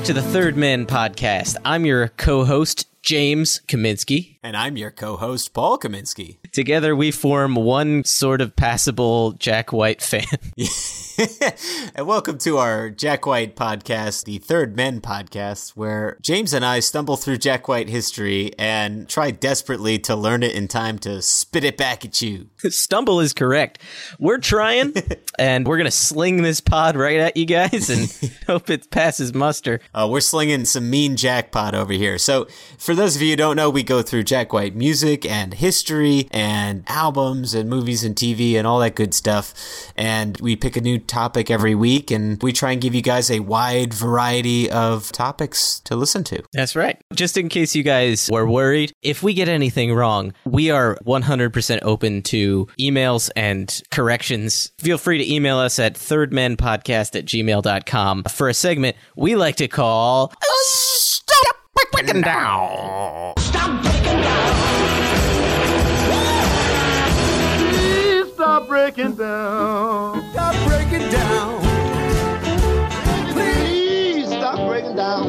Back to the Third Men podcast. I'm your co host, James Kaminsky. And I'm your co host, Paul Kaminsky. Together, we form one sort of passable Jack White fan. and welcome to our Jack White podcast, the Third Men podcast, where James and I stumble through Jack White history and try desperately to learn it in time to spit it back at you. Stumble is correct. We're trying, and we're going to sling this pod right at you guys and hope it passes muster. Uh, we're slinging some mean jackpot over here. So, for those of you who don't know, we go through Jack White music and history and albums and movies and TV and all that good stuff. And we pick a new topic every week and we try and give you guys a wide variety of topics to listen to. That's right. Just in case you guys were worried, if we get anything wrong, we are 100% open to emails and corrections. Feel free to email us at thirdmenpodcast at gmail.com for a segment we like to call Stop breaking down. Stop breaking down. Stop breaking down. Stop breaking down. Please stop breaking down.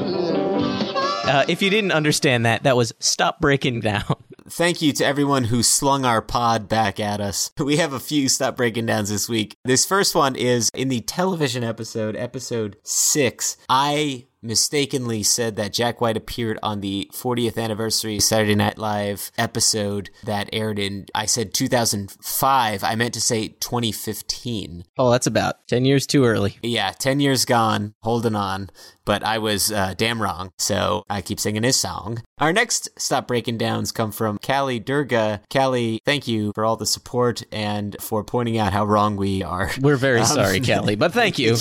Uh, if you didn't understand that, that was stop breaking down. Thank you to everyone who slung our pod back at us. We have a few stop breaking downs this week. This first one is in the television episode, episode six. I mistakenly said that Jack White appeared on the 40th anniversary Saturday Night Live episode that aired in, I said 2005. I meant to say 2015. Oh, that's about 10 years too early. Yeah, 10 years gone, holding on, but I was uh, damn wrong, so I keep singing his song. Our next Stop Breaking Downs come from Callie Durga. Callie, thank you for all the support and for pointing out how wrong we are. We're very sorry, Kelly, but thank you.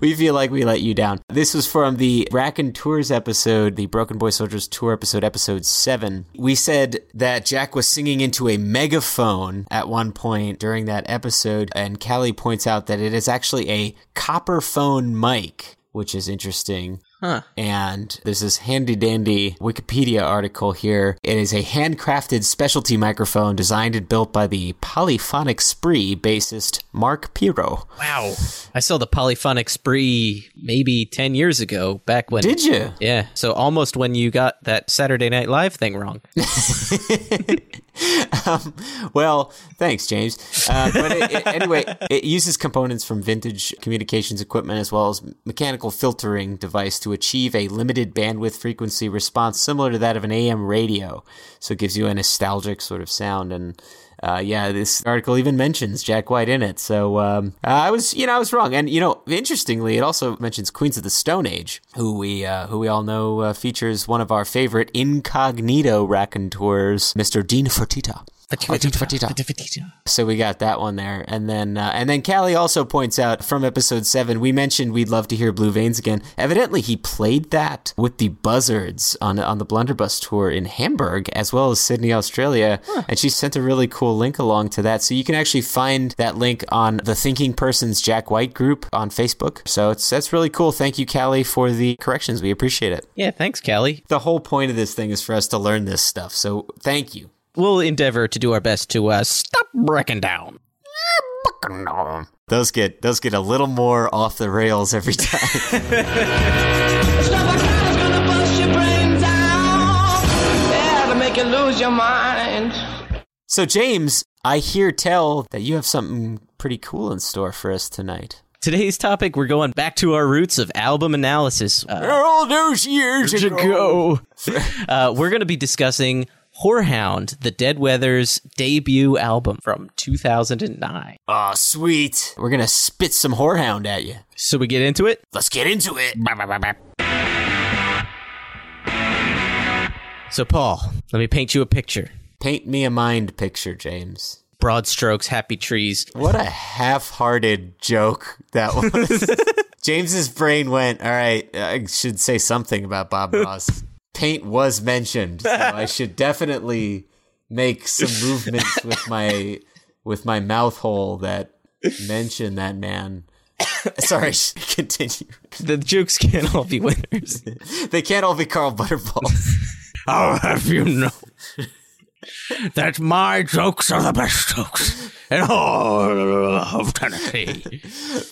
we feel like we let you down. This was from the Raconteurs episode, the Broken Boy Soldiers Tour episode, episode 7. We said that Jack was singing into a megaphone at one point during that episode, and Callie points out that it is actually a Copperphone mic, which is interesting. Huh. And there's this handy dandy Wikipedia article here. It is a handcrafted specialty microphone designed and built by the Polyphonic Spree bassist Mark Pirro. Wow. I saw the polyphonic spree maybe 10 years ago, back when. Did you? Yeah. So almost when you got that Saturday Night Live thing wrong. um, well, thanks, James. Uh, but it, it, anyway, it uses components from vintage communications equipment as well as mechanical filtering device to achieve a limited bandwidth frequency response similar to that of an AM radio. So it gives you a nostalgic sort of sound and. Uh, yeah, this article even mentions Jack White in it. So um, I was, you know, I was wrong. And you know, interestingly, it also mentions Queens of the Stone Age, who we, uh, who we all know uh, features one of our favorite incognito raconteurs, Mr. Dean So we got that one there, and then uh, and then Callie also points out from episode seven we mentioned we'd love to hear Blue Veins again. Evidently, he played that with the Buzzards on on the Blunderbuss tour in Hamburg as well as Sydney, Australia, and she sent a really cool link along to that. So you can actually find that link on the Thinking Persons Jack White group on Facebook. So it's that's really cool. Thank you, Callie, for the corrections. We appreciate it. Yeah, thanks, Kelly. The whole point of this thing is for us to learn this stuff. So thank you. We'll endeavor to do our best to uh, stop breaking down. Those get those get a little more off the rails every time. Stuff like that is gonna bust your brains out. Yeah, to make you lose your mind. so James, I hear tell that you have something pretty cool in store for us tonight. Today's topic, we're going back to our roots of album analysis. Uh, All those years ago. uh, we're going to be discussing Horehound, the Dead Weather's debut album from 2009. Oh, sweet. We're gonna spit some horehound at you. So we get into it? Let's get into it. So, Paul, let me paint you a picture. Paint me a mind picture, James. Broad strokes, happy trees. What a half-hearted joke that was. James's brain went, all right, I should say something about Bob Ross. Paint was mentioned, so I should definitely make some movements with my with my mouth hole that mention that man. Sorry, continue. The jokes can't all be winners. They can't all be Carl Butterballs. I'll have you know that my jokes are the best jokes in all of Tennessee.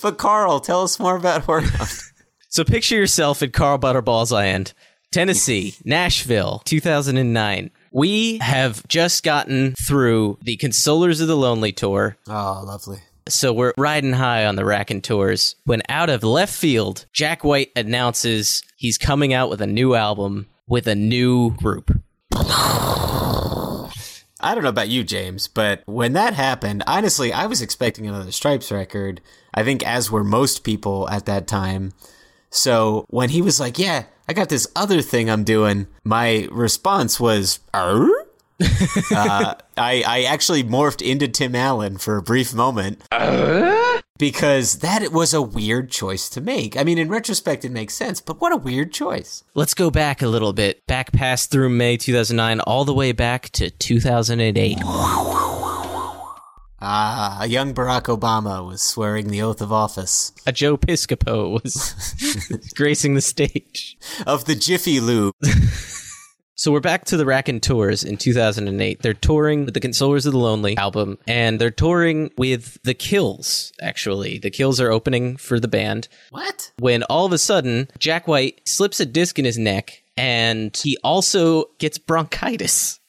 But Carl, tell us more about Horehound. So picture yourself in Carl Butterball's land, Tennessee, Nashville, 2009. We have just gotten through the Consolers of the Lonely tour. Oh, lovely. So we're riding high on the Raconteurs when out of left field, Jack White announces he's coming out with a new album with a new group. I don't know about you, James, but when that happened, honestly, I was expecting another Stripes record. I think, as were most people at that time. So when he was like, "Yeah, I got this other thing I'm doing," my response was, uh, I I actually morphed into Tim Allen for a brief moment because that was a weird choice to make. I mean, in retrospect, it makes sense, but what a weird choice. Let's go back a little bit, back past through May 2009, all the way back to 2008. Ah, a young Barack Obama was swearing the oath of office A Joe Piscopo was gracing the stage. of the Jiffy Lube. So we're back to the Raconteurs in 2008. They're touring with the Consolers of the Lonely album, and they're touring with the Kills, actually. The Kills are opening for the band. What? when all of a sudden Jack White slips a disc in his neck and he also gets bronchitis.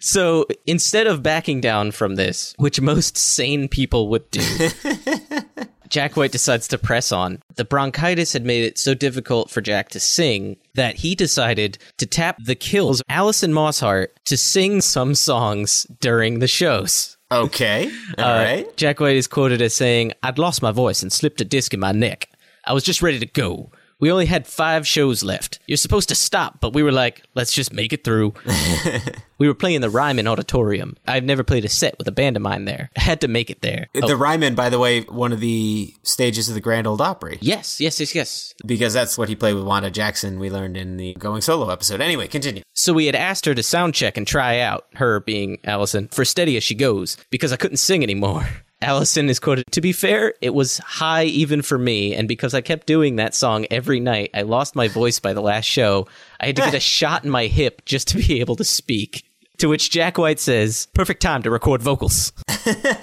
So instead of backing down from this, which most sane people would do, Jack White decides to press on. The bronchitis had made it so difficult for Jack to sing that he decided to tap the kills Alison Mosshart to sing some songs during the shows. Okay. All Uh, right. Jack White is quoted as saying, I'd lost my voice and slipped a disc in my neck. I was just ready to go. We only had five shows left. You're supposed to stop, but we were like, let's just make it through. we were playing the Ryman Auditorium. I've never played a set with a band of mine there. I had to make it there. Oh, The Ryman, by the way, one of the stages of the Grand Ole Opry, yes, yes, yes, yes. because that's what he played with Wanda Jackson. We learned in the Going Solo episode. Anyway, continue. So we had asked her to sound check and try out, her being Alison, for Steady as She Goes, because I couldn't sing anymore. Alison is quoted, To be fair, it was high even for me, and because I kept doing that song every night, I lost my voice by the last show. I had to get a shot in my hip just to be able to speak. To which Jack White says, Perfect time to record vocals.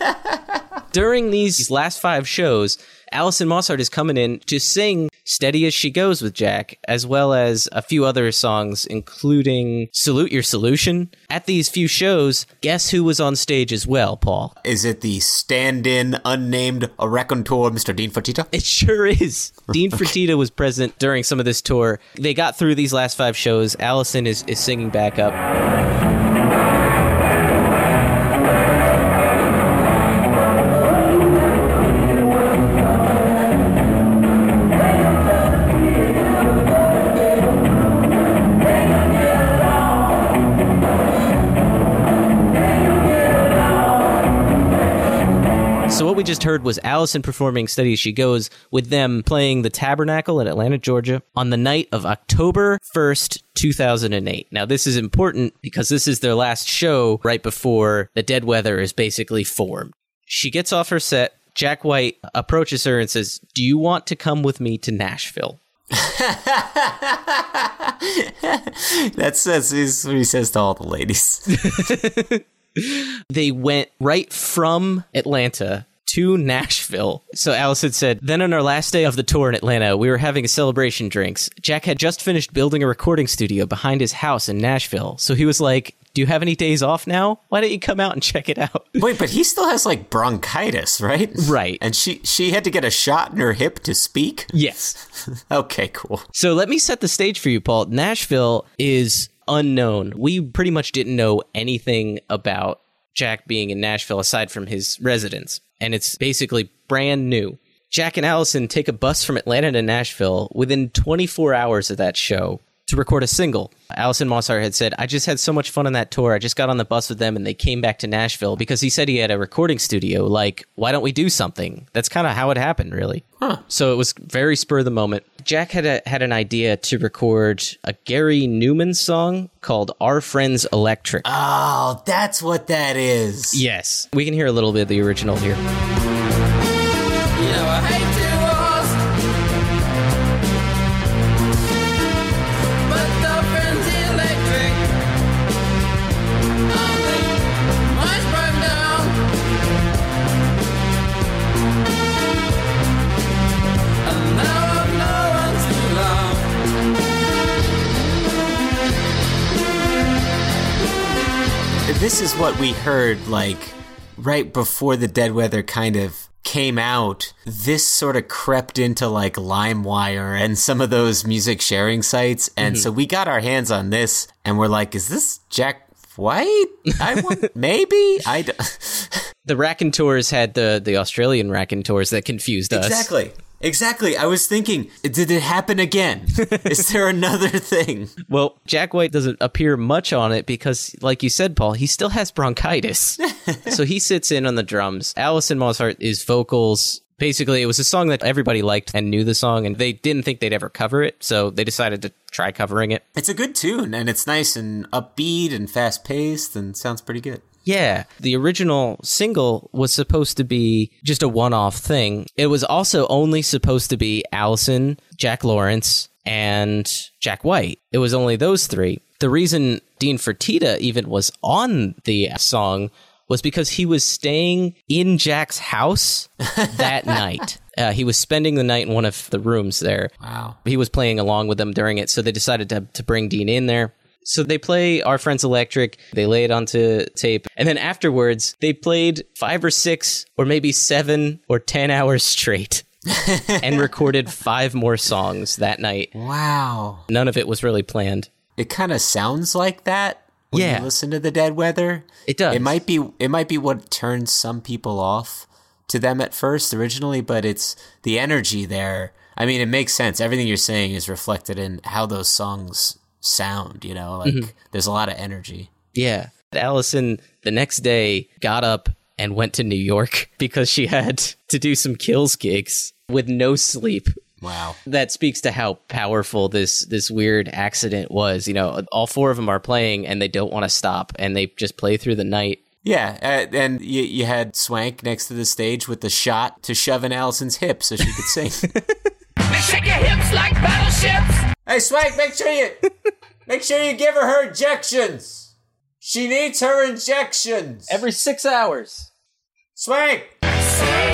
During these last five shows, Alison Mosshart is coming in to sing Steady as She Goes with Jack, as well as a few other songs, including Salute Your Solution. At these few shows, guess who was on stage as well, Paul? Is it the stand-in, unnamed raconteur, Mr. Dean Fertita? It sure is. Dean Fertita was present during some of this tour. They got through these last five shows. Alison is, is singing back up. So what we just heard was Alison performing Steady She Goes with them playing the Tabernacle in Atlanta, Georgia on the night of October 1st, 2008. Now this is important because this is their last show right before the Dead Weather is basically formed. She gets off her set. Jack White approaches her and says, "Do you want to come with me to Nashville?" That's what he says to all the ladies. they went right from Atlanta to Nashville. So Alison said, Then on our last day of the tour in Atlanta, we were having a celebration drinks. Jack had just finished building a recording studio behind his house in Nashville. So he was like, Do you have any days off now? Why don't you come out and check it out? Wait, but he still has like bronchitis, right? Right. And she she had to get a shot in her hip to speak. yes. Okay, cool. So let me set the stage for you, Paul. Nashville is unknown. We pretty much didn't know anything about Jack being in Nashville aside from his residence, and it's basically brand new. Jack and Alison take a bus from Atlanta to Nashville. Within 24 hours of that show, to record a single. Alison Mosshart had said, I just had so much fun on that tour. I just got on the bus with them and they came back to Nashville because he said he had a recording studio. Like, why don't we do something? That's kind of how it happened, really. So it was very spur of the moment. Jack had a, had an idea to record a Gary Numan song called Our Friends Electric. Oh, that's what that is. yes. We can hear a little bit of the original here. You know This is what we heard like right before the Dead Weather kind of came out. This sort of crept into like LimeWire and some of those music sharing sites, and mm-hmm. so we got our hands on this, and we're like, "Is this Jack White? I want maybe I." D- The Raconteurs had the, the Australian Raconteurs that confused us. Exactly. Exactly. I was thinking, did it happen again? Is there another thing? Well, Jack White doesn't appear much on it because, like you said, Paul, he still has bronchitis. so he sits in on the drums. Alison Mosshart is vocals. Basically, it was a song that everybody liked and knew the song, and they didn't think they'd ever cover it, so they decided to try covering it. It's a good tune, and it's nice and upbeat and fast paced, and sounds pretty good. Yeah, the original single was supposed to be just a one off thing. It was also only supposed to be Alison, Jack Lawrence, and Jack White. It was only those three. The reason Dean Fertita even was on the song was because he was staying in Jack's house that night. Uh, he was spending the night in one of the rooms there. Wow. He was playing along with them during it, so they decided to, to bring Dean in there. So they play Our Friends Electric, they lay it onto tape, and then afterwards, they played five or six or maybe seven or ten hours straight and recorded five more songs that night. Wow. None of it was really planned. It kind of sounds like that when Yeah. you listen to the Dead Weather. It does. It might be it might be what turns some people off to them at first originally, but it's the energy there. I mean, it makes sense. Everything you're saying is reflected in how those songs sound, you know? Like Mm-hmm. there's a lot of energy. Yeah. Alison, the next day, got up and went to New York because she had to do some kills gigs with no sleep. Wow. that speaks to how powerful this this weird accident was. You know, all four of them are playing and they don't want to stop and they just play through the night. Yeah, uh, and you, you had Swank next to the stage with the shot to shove in Alison's hip so she could sing. Shake your hips like battleships. hey, Swank, make sure you make sure you give her her injections. She needs her injections. every six hours. Swank. Swank.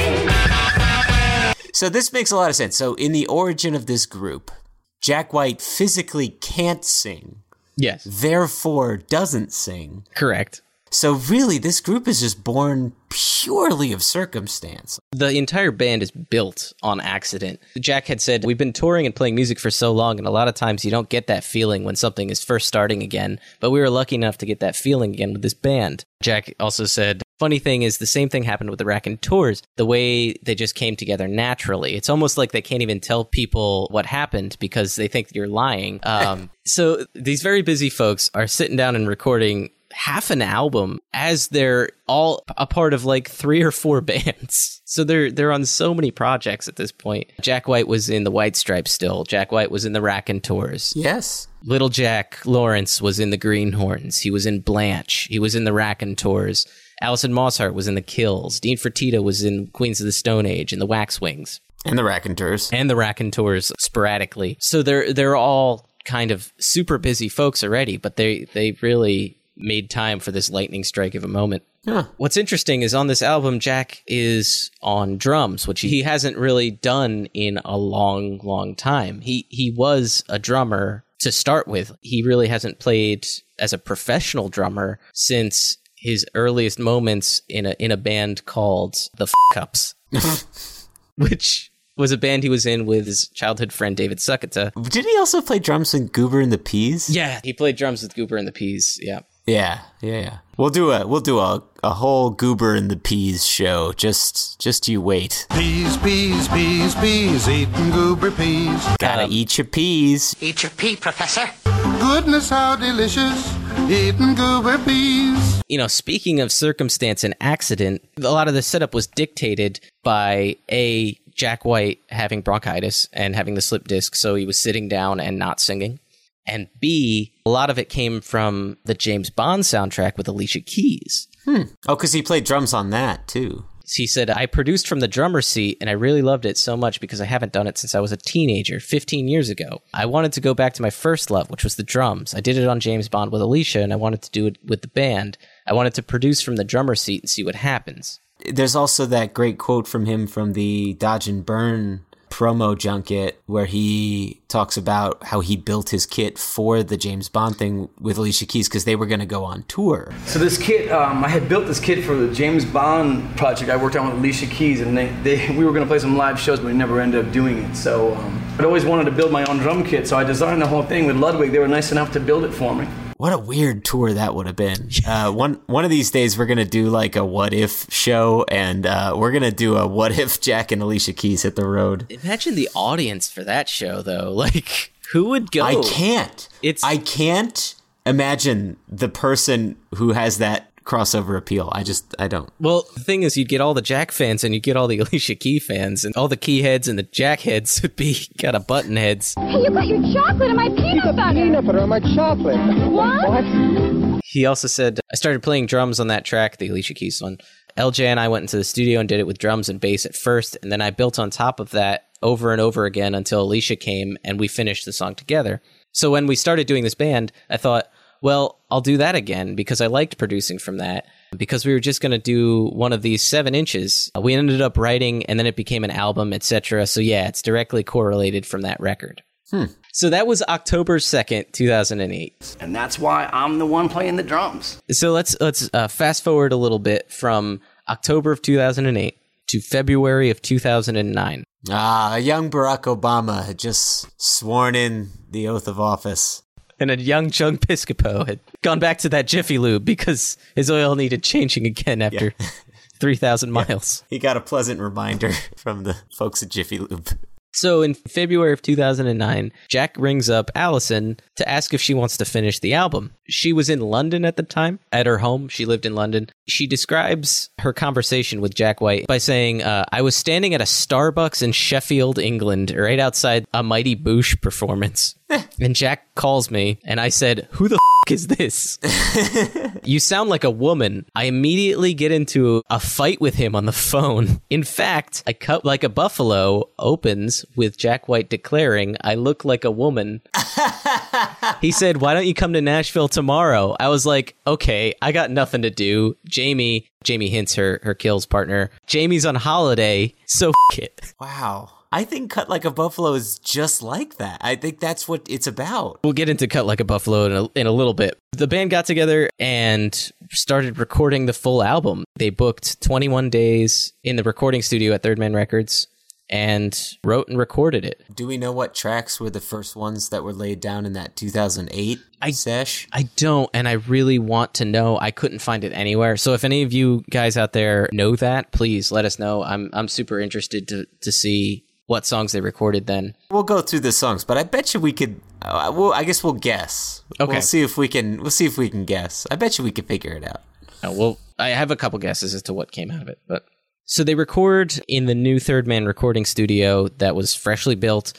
So this makes a lot of sense. So in the origin of this group, Jack White physically can't sing, Yes, therefore doesn't sing. correct. So really, this group is just born purely of circumstance. The entire band is built on accident. Jack had said, We've been touring and playing music for so long, and a lot of times you don't get that feeling when something is first starting again. But we were lucky enough to get that feeling again with this band. Jack also said, Funny thing is, the same thing happened with the Raconteurs. The way they just came together naturally. It's almost like they can't even tell people what happened because they think you're lying. Um, so these very busy folks are sitting down and recording half an album as they're all a part of like three or four bands. So they're they're on so many projects at this point. Jack White was in the White Stripes still. Jack White was in the Raconteurs. Yes. Little Jack Lawrence was in the Greenhornes. He was in Blanche. He was in the Raconteurs. Alison Mosshart was in the Kills. Dean Fertita was in Queens of the Stone Age and the Waxwings And the Raconteurs. and the Raconteurs sporadically. So they're they're all kind of super busy folks already, but they they really made time for this lightning strike of a moment. Huh. What's interesting is on this album, Jack is on drums, which he hasn't really done in a long, long time. He he was a drummer to start with. He really hasn't played as a professional drummer since his earliest moments in a in a band called the F Ups, which was a band he was in with his childhood friend David Suchyta. Did he also play drums in Goober and the Peas? Yeah, he played drums with Goober and the Peas. Yeah. Yeah, yeah, yeah. We'll do a we'll do a, a whole Goober and the Peas show. Just just you wait. Peas, peas, peas, peas, eating goober peas. Gotta Um, eat your peas. Eat your pea, Professor. Goodness, how delicious. Eating goober peas. You know, speaking of circumstance and accident, a lot of the setup was dictated by A, Jack White having bronchitis and having the slip disc, so he was sitting down and not singing. And B, a lot of it came from the James Bond soundtrack with Alicia Keys. Hmm. Oh, because he played drums on that too. He said, I produced from the drummer seat and I really loved it so much because I haven't done it since I was a teenager, 15 years ago. I wanted to go back to my first love, which was the drums. I did it on James Bond with Alicia and I wanted to do it with the band. I wanted to produce from the drummer seat and see what happens. There's also that great quote from him from the Dodge and Burn promo junket where he talks about how he built his kit for the James Bond thing with Alicia Keys because they were going to go on tour. So this kit, um, I had built this kit for the James Bond project I worked on with Alicia Keys, and they, they we were going to play some live shows, but we never ended up doing it. So um, I'd always wanted to build my own drum kit, so I designed the whole thing with Ludwig. They were nice enough to build it for me. What a weird tour that would have been. Uh, one one of these days we're gonna do like a what if show, and uh, we're gonna do a what if Jack and Alicia Keys hit the road. Imagine the audience for that show, though. Like, who would go? I can't. It's- I can't imagine the person who has that crossover appeal. I just I don't. Well, the thing is, you'd get all the Jack fans and you'd get all the Alicia Key fans, and all the Key heads and the Jack heads would be kind of button heads. Hey, you got your chocolate and my peanut butter. Peanut butter on my chocolate. What? He also said, I started playing drums on that track, the Alicia Keys one. LJ and I went into the studio and did it with drums and bass at first, and then I built on top of that over and over again until Alicia came and we finished the song together. So when we started doing this band, I thought, well, I'll do that again because I liked producing from that. Because we were just going to do one of these seven inches. We ended up writing and then it became an album, etc. So yeah, it's directly correlated from that record. So that was October 2nd, 2008. And that's why I'm the one playing the drums. So let's let's uh, fast forward a little bit from October of 2008 to February of 2009. Ah, young Barack Obama had just sworn in the oath of office. And a young Chung Piscopo had gone back to that Jiffy Lube because his oil needed changing again after 3,000 miles. He got a pleasant reminder from the folks at Jiffy Lube. So in February of 2009, Jack rings up Alison to ask if she wants to finish the album. She was in London at the time, at her home. She lived in London. She describes her conversation with Jack White by saying, uh, I was standing at a Starbucks in Sheffield, England, right outside a Mighty Boosh performance. and Jack calls me, and I said, Who the is this? You sound like a woman. I immediately get into a fight with him on the phone. In fact, I cut like a buffalo opens with Jack White declaring, I look like a woman. he said, Why don't you come to Nashville tomorrow? I was like, Okay, I got nothing to do. Jamie, Jamie Hince, her, her kills partner, Jamie's on holiday, so f- it. Wow. I think Cut Like a Buffalo is just like that. I think that's what it's about. We'll get into Cut Like a Buffalo in a, in a little bit. The band got together and started recording the full album. They booked 21 days in the recording studio at Third Man Records and wrote and recorded it. Do we know what tracks were the first ones that were laid down in that 2008 I- sesh? I don't, and I really want to know. I couldn't find it anywhere. So if any of you guys out there know that, please let us know. I'm I'm super interested to to see what songs they recorded then. We'll go through the songs, but I bet you we could. Uh, well, I guess we'll guess. Okay. We'll see if we can. We'll see if we can guess. I bet you we can figure it out. Oh, well, I have a couple guesses as to what came out of it, but so they record in the new Third Man recording studio that was freshly built.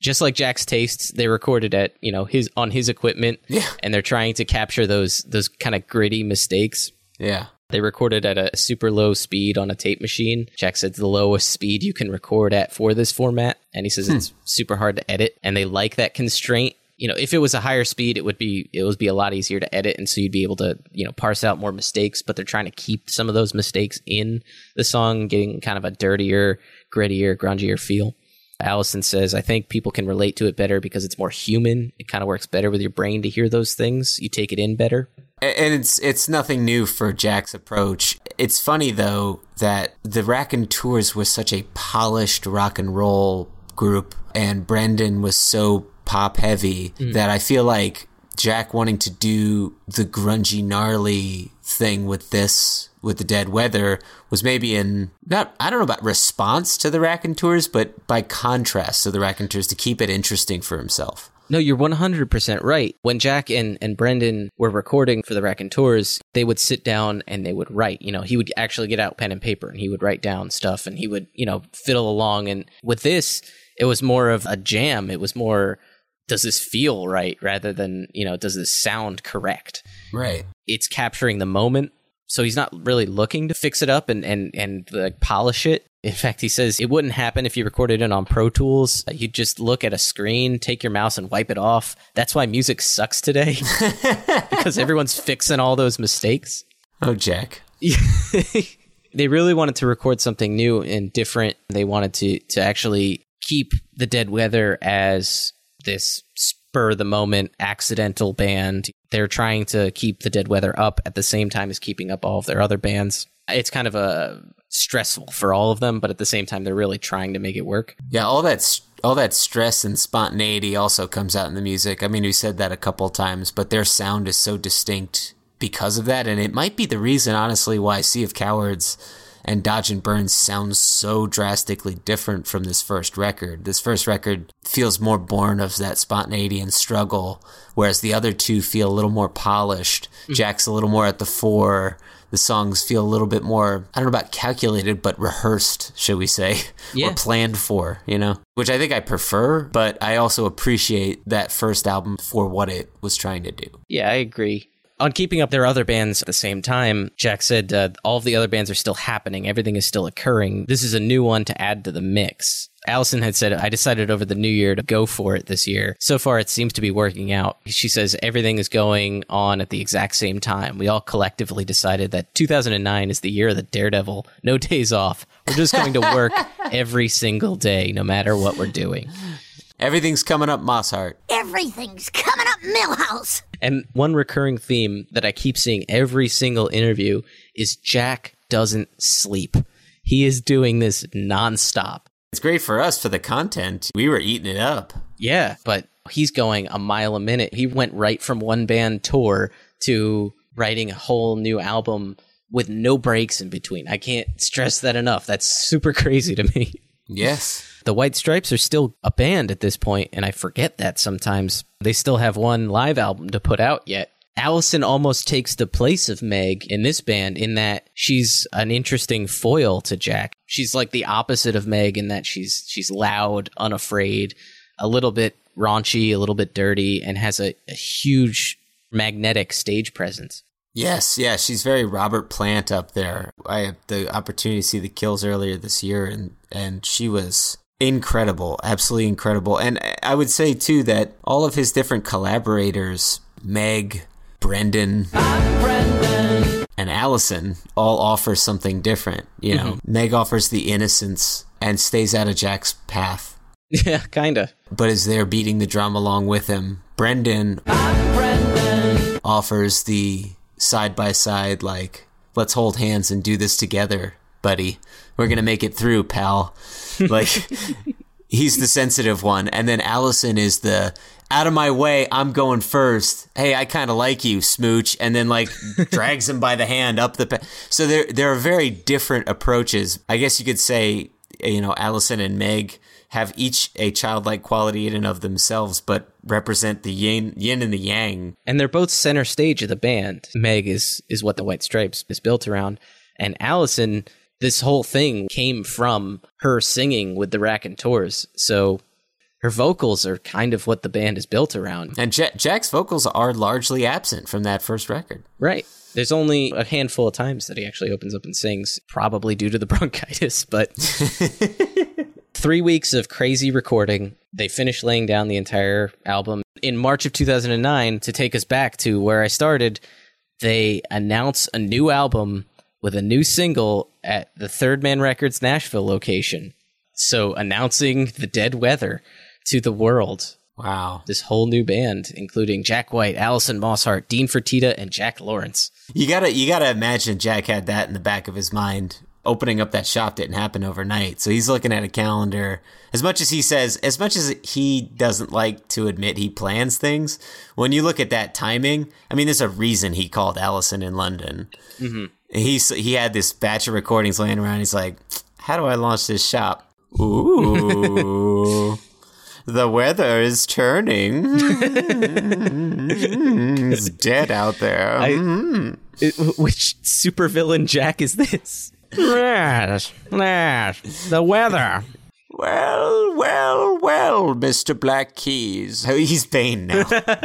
Just like Jack's tastes, they recorded at you know his on his equipment, Yeah. and they're trying to capture those those kind of gritty mistakes. Yeah. They recorded at a super low speed on a tape machine. Jack said the lowest speed you can record at for this format, and he says hmm. it's super hard to edit, and they like that constraint. You know, if it was a higher speed, it would be it would be a lot easier to edit, and so you'd be able to you know parse out more mistakes. But they're trying to keep some of those mistakes in the song, getting kind of a dirtier, grittier, grungier feel. Alison says, I think people can relate to it better because it's more human. It kind of works better with your brain to hear those things. You take it in better. And it's it's nothing new for Jack's approach. It's funny though that the Raconteurs was such a polished rock and roll group, and Brendan was so pop heavy mm. that I feel like Jack wanting to do the grungy, gnarly thing with this with the Dead Weather was maybe in not I don't know about response to the Raconteurs, but by contrast to the Raconteurs to keep it interesting for himself. No, you're 100% right. When Jack and, and Brendan were recording for the Raconteurs, they would sit down and they would write. You know, he would actually get out pen and paper and he would write down stuff and he would, you know, fiddle along. And with this, it was more of a jam. It was more, does this feel right rather than, you know, does this sound correct? Right. It's capturing the moment. So he's not really looking to fix it up and, and, and like polish it. In fact, he says it wouldn't happen if you recorded it on Pro Tools. You'd just look at a screen, take your mouse, and wipe it off. That's why music sucks today because everyone's fixing all those mistakes. Oh, Jack. they really wanted to record something new and different. They wanted to to actually keep the Dead Weather as this spur the moment accidental band. They're trying to keep the Dead Weather up at the same time as keeping up all of their other bands. It's kind of a stressful for all of them, but at the same time they're really trying to make it work. Yeah, all that all that stress and spontaneity also comes out in the music. I mean, we said that a couple times, but their sound is so distinct because of that, and it might be the reason, honestly, why Sea of Cowards and Dodge and Burns sounds so drastically different from this first record. This first record feels more born of that spontaneity and struggle, whereas the other two feel a little more polished. Mm-hmm. Jack's a little more at the fore. The songs feel a little bit more, I don't know about calculated, but rehearsed, should we say, Yeah. or planned for, you know? Which I think I prefer, but I also appreciate that first album for what it was trying to do. Yeah, I agree. On keeping up their other bands at the same time, Jack said uh, all of the other bands are still happening. Everything is still occurring. This is a new one to add to the mix. Alison had said, I decided over the new year to go for it this year. So far, it seems to be working out. She says everything is going on at the exact same time. We all collectively decided that 2009 is the year of the Daredevil. No days off. We're just going to work every single day, no matter what we're doing. Everything's coming up Mosshart. Everything's coming up Millhouse. And one recurring theme that I keep seeing every single interview is Jack doesn't sleep. He is doing this nonstop. It's great for us for the content. We were eating it up. Yeah, but he's going a mile a minute. He went right from one band tour to writing a whole new album with no breaks in between. I can't stress that enough. That's super crazy to me. Yes. The White Stripes are still a band at this point, and I forget that sometimes. They still have one live album to put out yet. Alison almost takes the place of Meg in this band in that she's an interesting foil to Jack. She's like the opposite of Meg in that she's she's loud, unafraid, a little bit raunchy, a little bit dirty, and has a, a huge magnetic stage presence. Yes, yeah, she's very Robert Plant up there. I had the opportunity to see the kills earlier this year and and she was incredible, absolutely incredible. And I would say too that all of his different collaborators, Meg, Brendan, and Alison all offer something different. You know, mm-hmm. Meg offers the innocence and stays out of Jack's path, Yeah, kinda. but is there beating the drum along with him. Brendan offers the side by side, like, let's hold hands and do this together, buddy. We're gonna make it through, pal. Like, he's the sensitive one, and then Alison is the out of my way, I'm going first. Hey, I kind of like you, smooch, and then like drags him by the hand up the. Pa- so there, there are very different approaches. I guess you could say, you know, Alison and Meg have each a childlike quality in and of themselves, but represent the yin, yin and the yang. and they're both center stage of the band. Meg is is what the White Stripes is built around, and Alison. This whole thing came from her singing with the Raconteurs, so her vocals are kind of what the band is built around. And Ja- Jack's vocals are largely absent from that first record. Right. There's only a handful of times that he actually opens up and sings, probably due to the bronchitis, but three weeks of crazy recording. They finished laying down the entire album. In March of 2009, to take us back to where I started, they announce a new album with a new single at the Third Man Records Nashville location. So announcing the dead weather to the world. Wow. This whole new band, including Jack White, Alison Mosshart, Dean Fertita, and Jack Lawrence. You gotta you gotta imagine Jack had that in the back of his mind. Opening up that shop didn't happen overnight. So he's looking at a calendar. As much as he says, as much as he doesn't like to admit he plans things, when you look at that timing, I mean, there's a reason he called Alison in London. Mm-hmm. He's he had this batch of recordings laying around. He's like, "How do I launch this shop?" Ooh. The weather is turning. it's dead out there. It- which supervillain Jack is this? Yes, yes, the weather. well, well, well, Mr. Black Keys. Oh, he's Bane now.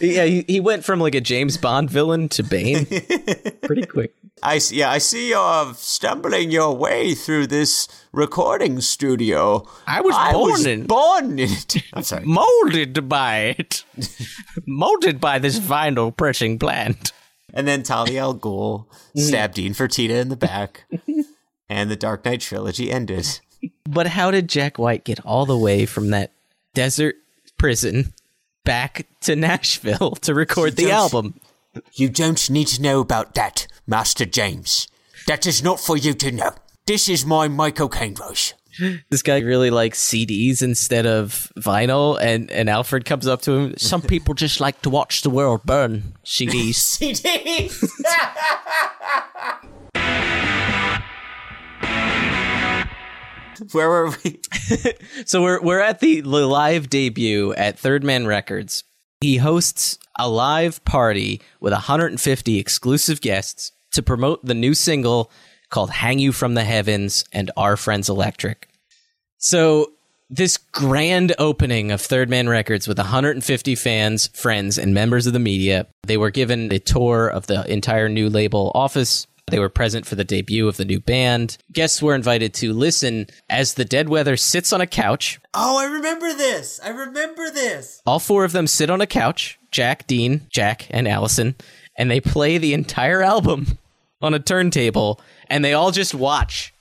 Yeah, he, he went from like a James Bond villain to Bane pretty quick. I s- yeah, I see you're stumbling your way through this recording studio. I was born in- born in it. I'm sorry. Molded by it. Molded by this vinyl pressing plant. And then Talia al Ghul mm. stabbed Dean Fertita in the back, and the Dark Knight trilogy ended. But how did Jack White get all the way from that desert prison back to Nashville to record the album? You don't need to know about that, Master James. That is not for you to know. This is my Michael Caine voice. This guy really likes CDs instead of vinyl, and, and Alfred comes up to him. Some people just like to watch the world burn CDs. CDs. Where were we? So we're we're at the live debut at Third Man Records. He hosts a live party with 150 exclusive guests to promote the new single called "Hang You from the Heavens" and "Our Friends Electric." So this grand opening of Third Man Records with 150 fans, friends, and members of the media. They were given a tour of the entire new label office. They were present for the debut of the new band. Guests were invited to listen as the Dead Weather sits on a couch. Oh, I remember this. I remember this. All four of them sit on a couch Jack, Dean, Jack, and Alison and they play the entire album on a turntable and they all just watch.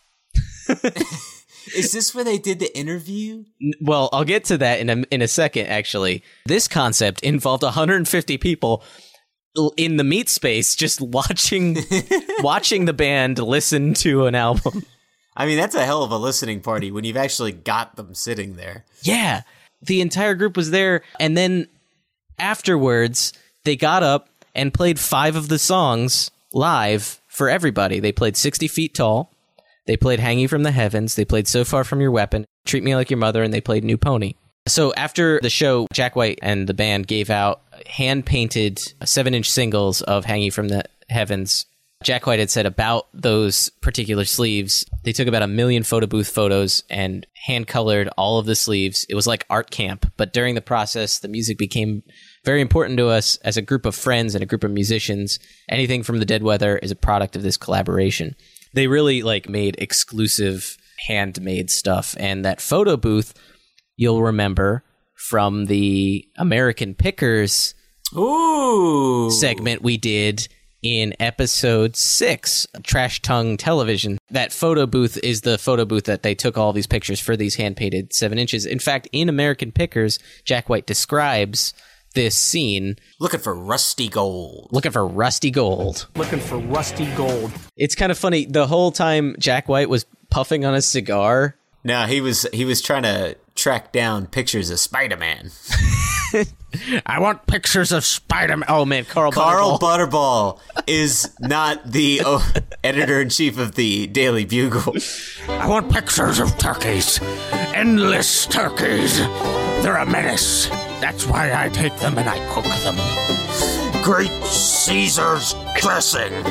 Is this where they did the interview? Well, I'll get to that in a, in a second, actually. This concept involved 150 people in the meat space just watching watching the band listen to an album. I mean, that's a hell of a listening party when you've actually got them sitting there. Yeah. The entire group was there and then afterwards they got up and played 5 of the songs live for everybody. They played 60 feet tall. They played Hang You from the Heavens. They played So Far From Your Weapon, Treat Me Like Your Mother, and they played New Pony. So after the show, Jack White and the band gave out hand painted seven inch singles of Hang You from the Heavens. Jack White had said about those particular sleeves, they took about a million photo booth photos and hand colored all of the sleeves. It was like art camp, but during the process, the music became very important to us as a group of friends and a group of musicians. Anything from the Dead Weather is a product of this collaboration. They really like made exclusive handmade stuff and that photo booth you'll remember from the American Pickers Ooh. segment we did in episode six, Trash Tongue Television. That photo booth is the photo booth that they took all these pictures for these hand painted seven inches. In fact, in American Pickers, Jack White describes this scene Looking for rusty gold. looking for rusty gold. Looking for rusty gold. It's kind of funny. The whole time Jack White was puffing on a cigar, No, he was he was trying to track down pictures of Spider-Man. I want pictures of Spider Man. Oh man, Carl Carl Butterball. Butterball is not the oh, editor in chief of the Daily Bugle. I want pictures of turkeys. Endless turkeys. They're a menace. That's why I take them and I cook them. Great Caesar's dressing.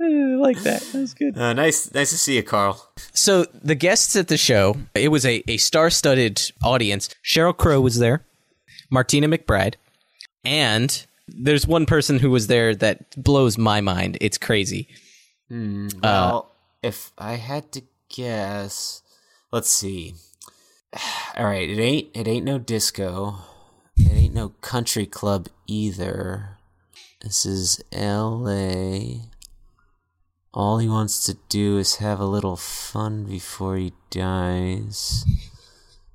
I like that. That was good. Uh, nice, nice to see you, Carl. So the guests at the show, it was a, a star-studded audience. Sheryl Crow was there, Martina McBride, and there's one person who was there that blows my mind. It's crazy. Well, if I had to guess, let's see. All right, it ain't it ain't no disco. It ain't no country club either. This is L.A. All he wants to do is have a little fun before he dies.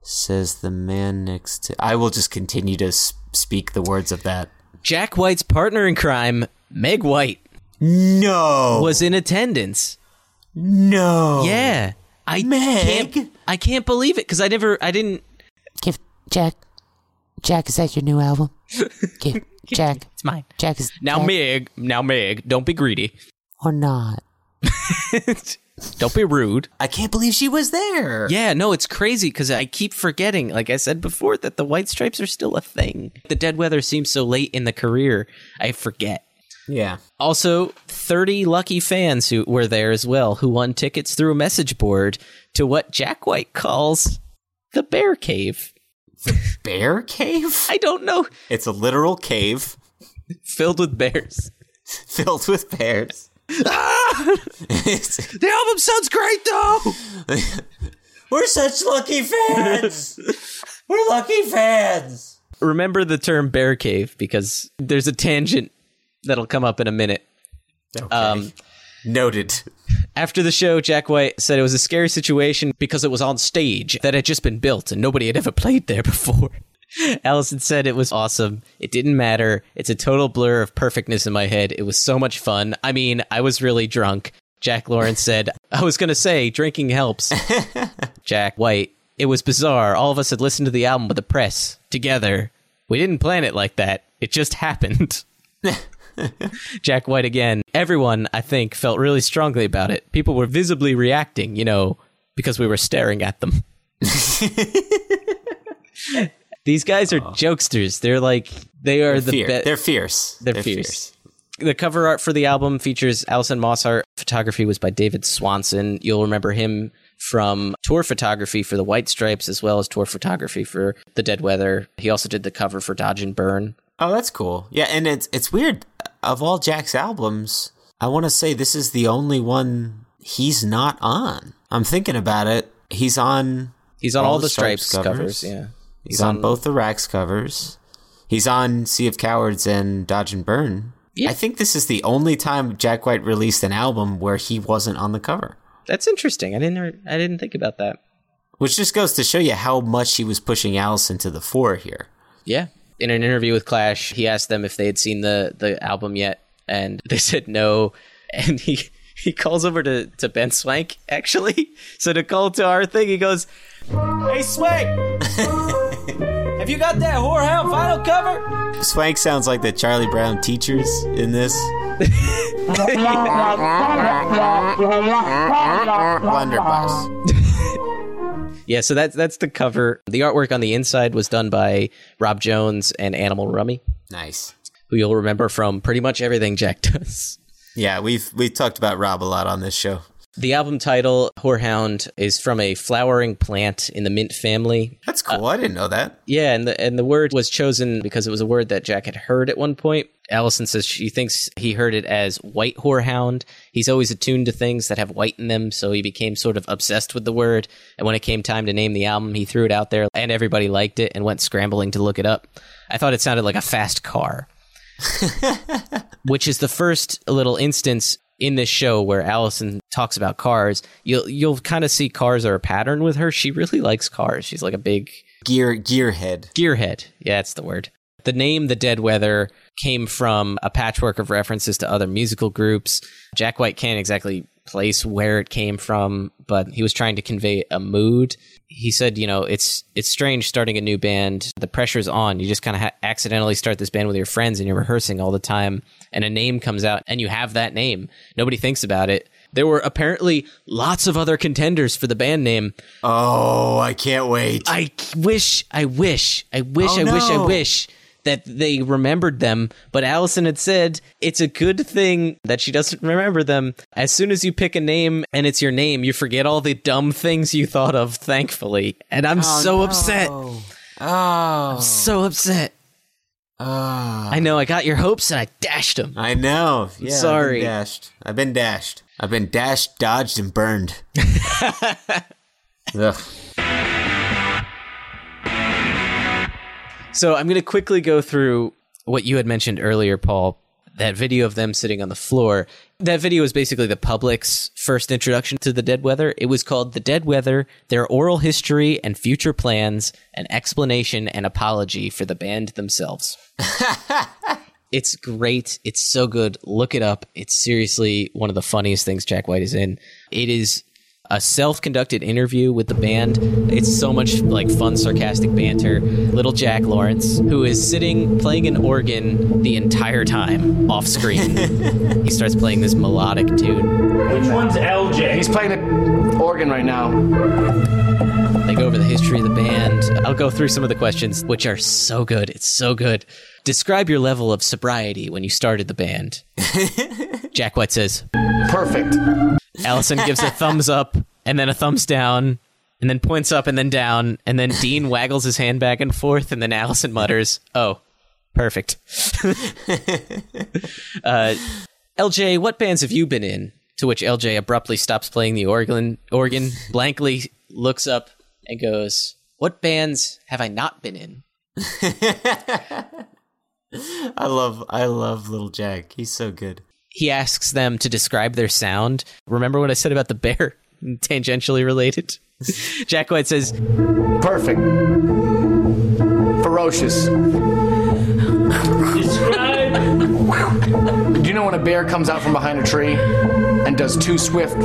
Says the man next to. I will just continue to speak the words of that. Jack White's partner in crime, Meg White, No, was in attendance. no. Yeah, I Meg? can't. I can't believe it because I never. I didn't. Give Jack. Jack, is that your new album? Give Jack. It's mine. Jack is Now Jack, Meg. Now Meg. Don't be greedy. or not. Don't be rude. I can't believe she was there. Yeah, no, it's crazy because I keep forgetting, like I said before, that the White Stripes are still a thing. The Dead Weather seems so late in the career, I forget. Yeah. Also, 30 lucky fans who were there as well who won tickets through a message board to what Jack White calls the Bear Cave. The Bear cave? I don't know. It's a literal cave Filled with bears. filled with bears. It's- ah! The album sounds great though! We're such lucky fans. We're lucky fans. Remember the term Bear Cave because there's a tangent that'll come up in a minute. Okay. Um, Noted. After the show, Jack White said it was a scary situation because it was on stage that had just been built and nobody had ever played there before. Alison said it was awesome. It didn't matter. It's a total blur of perfectness in my head. It was so much fun. I mean, I was really drunk. Jack Lawrence said, I was going to say, drinking helps. Jack White, it was bizarre. All of us had listened to the album with the press together. We didn't plan it like that. It just happened. Jack White again. Everyone, I think, felt really strongly about it. People were visibly reacting, you know, because we were staring at them. These guys are jokesters. They're like they are the Fear. best. They're fierce. They're, fierce. The cover art for the album features Alison Mosshart. Photography was by David Swanson. You'll remember him from tour photography for the White Stripes as well as tour photography for the Dead Weather. He also did the cover for Dodge and Burn. Oh, that's cool. Yeah, and it's it's weird. Of all Jack's albums, I want to say this is the only one he's not on. I'm thinking about it. He's on. He's on all, the Stripes, covers. Yeah. He's, on, both the Rax covers. He's on Sea of Cowards and Dodge and Burn. Yeah. I think this is the only time Jack White released an album where he wasn't on the cover. That's interesting. I didn't I didn't think about that. Which just goes to show you how much he was pushing Alison to the fore here. Yeah. In an interview with Clash, he asked them if they had seen the the album yet, and they said no. And he he calls over to, to Ben Swank actually. So to call to our thing, he goes, "Hey Swank, have you got that horehound vinyl cover?" Swank sounds like the Charlie Brown teachers in this. Blunderbuss. Yeah, so that's that's the cover. The artwork on the inside was done by Rob Jones and Animal Rummy, Nice. who you'll remember from pretty much everything Jack does. Yeah, we've we've talked about Rob a lot on this show. The album title, Horehound, is from a flowering plant in the mint family. That's cool. Uh, I didn't know that. Yeah, and the and the word was chosen because it was a word that Jack had heard at one point. Alison says she thinks he heard it as white horehound. He's always attuned to things that have white in them, so he became sort of obsessed with the word. And when it came time to name the album, he threw it out there, and everybody liked it and went scrambling to look it up. I thought it sounded like a fast car, which is the first little instance in this show where Alison talks about cars. You'll you'll kind of see cars are a pattern with her. She really likes cars. She's like a big Gear gearhead. Gearhead. Yeah, that's the word. The name The Dead Weather came from a patchwork of references to other musical groups. Jack White can't exactly place where it came from, but he was trying to convey a mood. He said, you know, it's it's strange starting a new band. The pressure's on. You just kind of ha- accidentally start this band with your friends and you're rehearsing all the time and a name comes out and you have that name. Nobody thinks about it. There were apparently lots of other contenders for the band name. Oh, I can't wait. I wish, I wish, I wish, Oh, I wish, I wish that they remembered them. But Alison had said it's a good thing that she doesn't remember them. As soon as you pick a name and it's your name, you forget all the dumb things you thought of, thankfully. And I'm oh, so upset. Oh, So upset. oh. I know, I got your hopes and I dashed them. I know. Yeah, sorry. I've been dashed. I've been dashed. I've been dashed, dodged, and burned. Ugh. So I'm going to quickly go through what you had mentioned earlier, Paul. That video of them sitting on the floor. That video was basically the public's first introduction to the Dead Weather. It was called The Dead Weather, Their Oral History and Future Plans, an Explanation and Apology for the Band Themselves. it's great. It's so good. Look it up. It's seriously one of the funniest things Jack White is in. It is a self-conducted interview with the band. It's so much like fun, sarcastic banter. Little Jack Lawrence, who is sitting playing an organ the entire time off screen, he starts playing this melodic tune. Which one's LJ? He's playing the organ right now. They go over the history of the band. I'll go through some of the questions, which are so good. It's so good. Describe your level of sobriety when you started the band. Jack White says, Perfect. Alison gives a thumbs up and then a thumbs down and then points up and then down and then Dean waggles his hand back and forth and then Alison mutters, "Oh, perfect." uh, LJ, what bands have you been in? To which LJ abruptly stops playing the organ, organ, blankly looks up and goes, "What bands have I not been in?" I love I love little Jack. He's so good. He asks them to describe their sound. Remember what I said about the bear? Tangentially related. Jack White says, Perfect. Ferocious. Describe. Do you know when a bear comes out from behind a tree and does two swift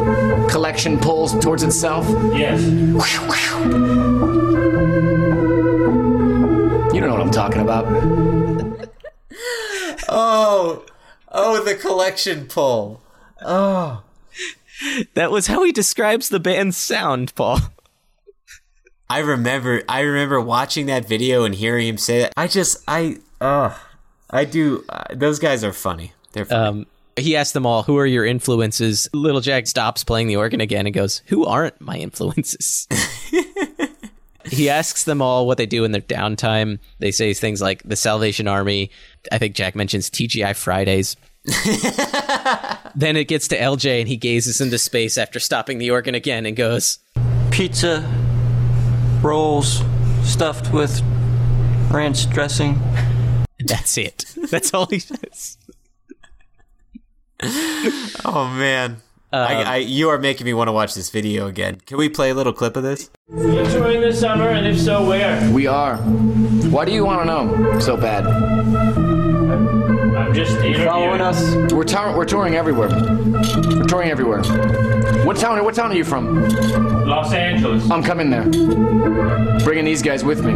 collection pulls towards itself? Yes. You don't know what I'm talking about. Oh, oh, the collection pull. Oh, That was how he describes the band's sound, Paul. I remember. I remember watching that video and hearing him say that. I just, I, oh, I do. Uh, those guys are funny. They're funny. Um, he asked them all, "Who are your influences?" Little Jack stops playing the organ again and goes, "Who aren't my influences?" he asks them all what they do in their downtime. They say things like the Salvation Army. I think Jack mentions TGI Fridays. then it gets to LJ and he gazes into space after stopping the organ again and goes, Pizza, rolls, stuffed with ranch dressing. That's it. That's all he says. oh man. I, um, I, you are making me want to watch this video again. Can we play a little clip of this? Are you touring this summer, and if so, where? We are. Why do you want to know so bad? I'm just Following us? We're, tou- we're touring everywhere. We're touring everywhere. What town? What town are you from? Los Angeles. I'm coming there. Bringing these guys with me.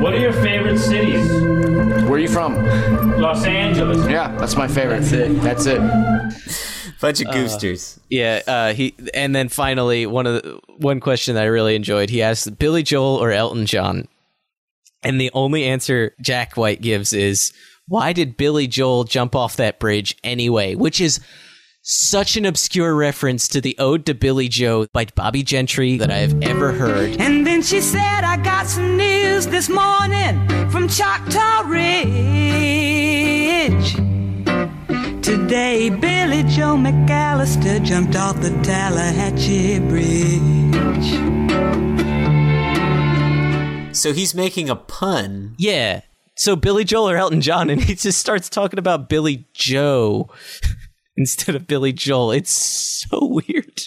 What are your favorite cities? Where are you from? Los Angeles. Yeah, that's my favorite. That's it. That's it. Bunch of goosters. Yeah, uh, he and then finally one of the one question that I really enjoyed. He asked Billy Joel or Elton John, and the only answer Jack White gives is, "Why did Billy Joel jump off that bridge anyway?" Which is such an obscure reference to the Ode to Billy Joe by Bobbie Gentry that I have ever heard. And then she said, I got some news this morning from Choctaw Ridge. Today, Billy Joe McAllister jumped off the Tallahatchie Bridge. So he's making a pun. Yeah. So Billy Joel or Elton John, and he just starts talking about Billy Joe instead of Billy Joel. It's so weird.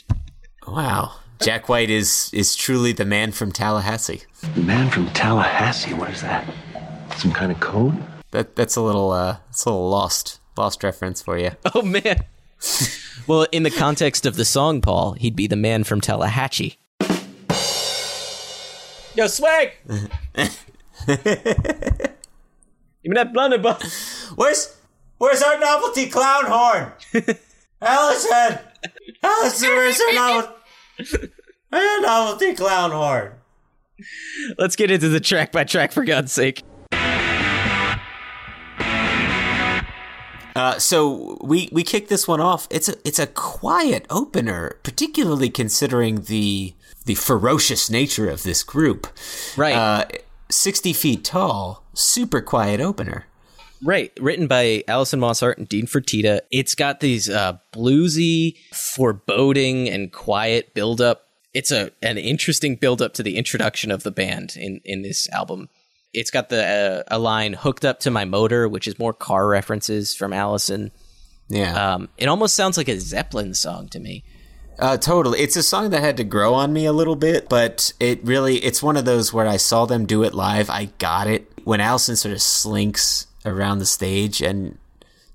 Wow. Jack White is is truly the man from Tallahassee. The man from Tallahassee. What is that? Some kind of code? That that's a little uh, it's a little lost lost reference for you. Oh man. well, in the context of the song, Paul, he'd be the man from Tallahatchie. Yo, swag. Give me that blunderbuss. Where's Where's our novelty clown horn? Alison! Alison, where's our novelty, our novelty clown horn? Let's get into the track by track for God's sake. Uh, so we we kick this one off. It's a it's a quiet opener, particularly considering the the ferocious nature of this group. Right, uh, sixty feet tall, super quiet opener. Right, written by Alison Mosshart and Dean Fertita. It's got these uh, bluesy, foreboding, and quiet build up. It's a an interesting build up to the introduction of the band in in this album. It's got the uh, a line hooked up to my motor, which is more car references from Allison. Yeah, um, it almost sounds like a Zeppelin song to me. Uh, totally. It's a song that had to grow on me a little bit, but it really, it's one of those where I saw them do it live. I got it. When Alison sort of slinks around the stage and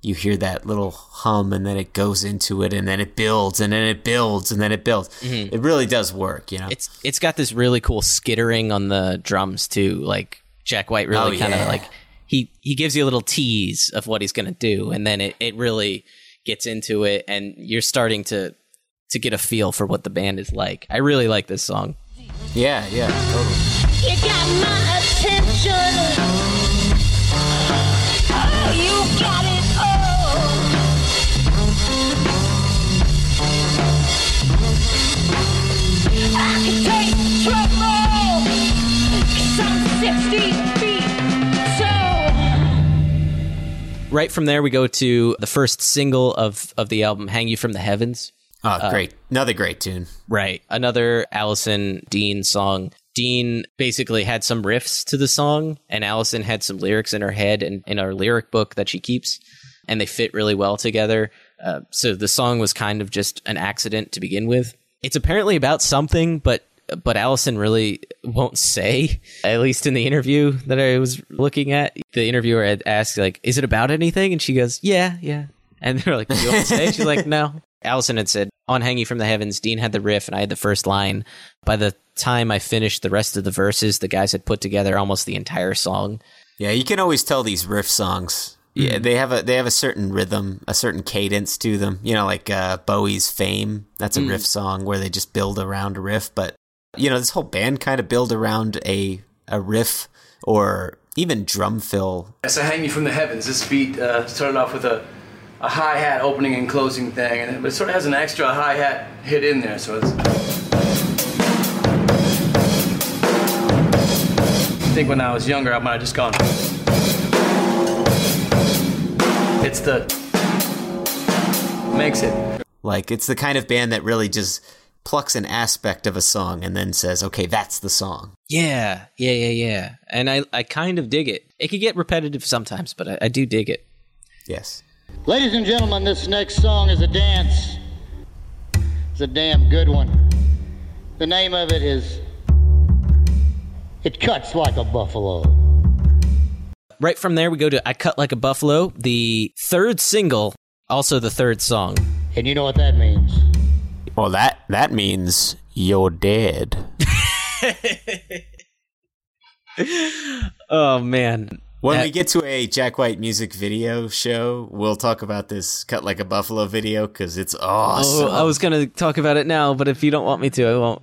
you hear that little hum and then it goes into it and then it builds and then it builds and then it builds. It really does work, you know. Mm-hmm. It's it's got this really cool skittering on the drums too. Like Jack White really Oh, kind of yeah. like he he gives you a little tease of what he's gonna do, and then it, it really gets into it, and you're starting to to get a feel for what the band is like. I really like this song. yeah, yeah, totally. You got my attention. You got it all. I can take trouble. 'cause I'm 60 feet tall. Right from there, we go to the first single of of the album, "Hang You from the Heavens." Oh, great. Another great tune. Right. Another Alison Dean song. Dean basically had some riffs to the song, and Alison had some lyrics in her head and in our lyric book that she keeps, and they fit really well together. Uh, so the song was kind of just an accident to begin with. It's apparently about something, but but Alison really won't say. At least in the interview that I was looking at, the interviewer had asked like, "Is it about anything?" And she goes, "Yeah, yeah." And they're like, "You won't say?" She's like, "No." Alison had said, "On Hang You from the Heavens." Dean had the riff, and I had the first line. By the time I finished the rest of the verses, the guys had put together almost the entire song. Yeah, you can always tell these riff songs. Yeah, they have a they have a certain rhythm, a certain cadence to them. You know, like uh, Bowie's "Fame." That's a Mm. riff song where they just build around a riff. But you know, this whole band kind of build around a a riff or even drum fill. So hang me from the heavens. This beat uh, started off with a, a hi hat opening and closing thing, and it, but it sort of has an extra hi hat hit in there. So it's. Think when I was younger, I might have just gone. It's the makes it. Like it's the kind of band that really just plucks an aspect of a song and then says, "Okay, that's the song." Yeah, yeah, yeah, yeah. And I, I kind of dig it. It could get repetitive sometimes, but I, I do dig it. Yes. Ladies and gentlemen, this next song is a dance. It's a damn good one. The name of it is It Cuts Like a Buffalo. Right from there, we go to I Cut Like a Buffalo, the third single, also the third song. And you know what that means? Well, that that means you're dead. Oh, man. When That- we get to a Jack White music video show, we'll talk about this "Cut Like a Buffalo" video because it's awesome. Oh, I was going to talk about it now, but if you don't want me to, I won't.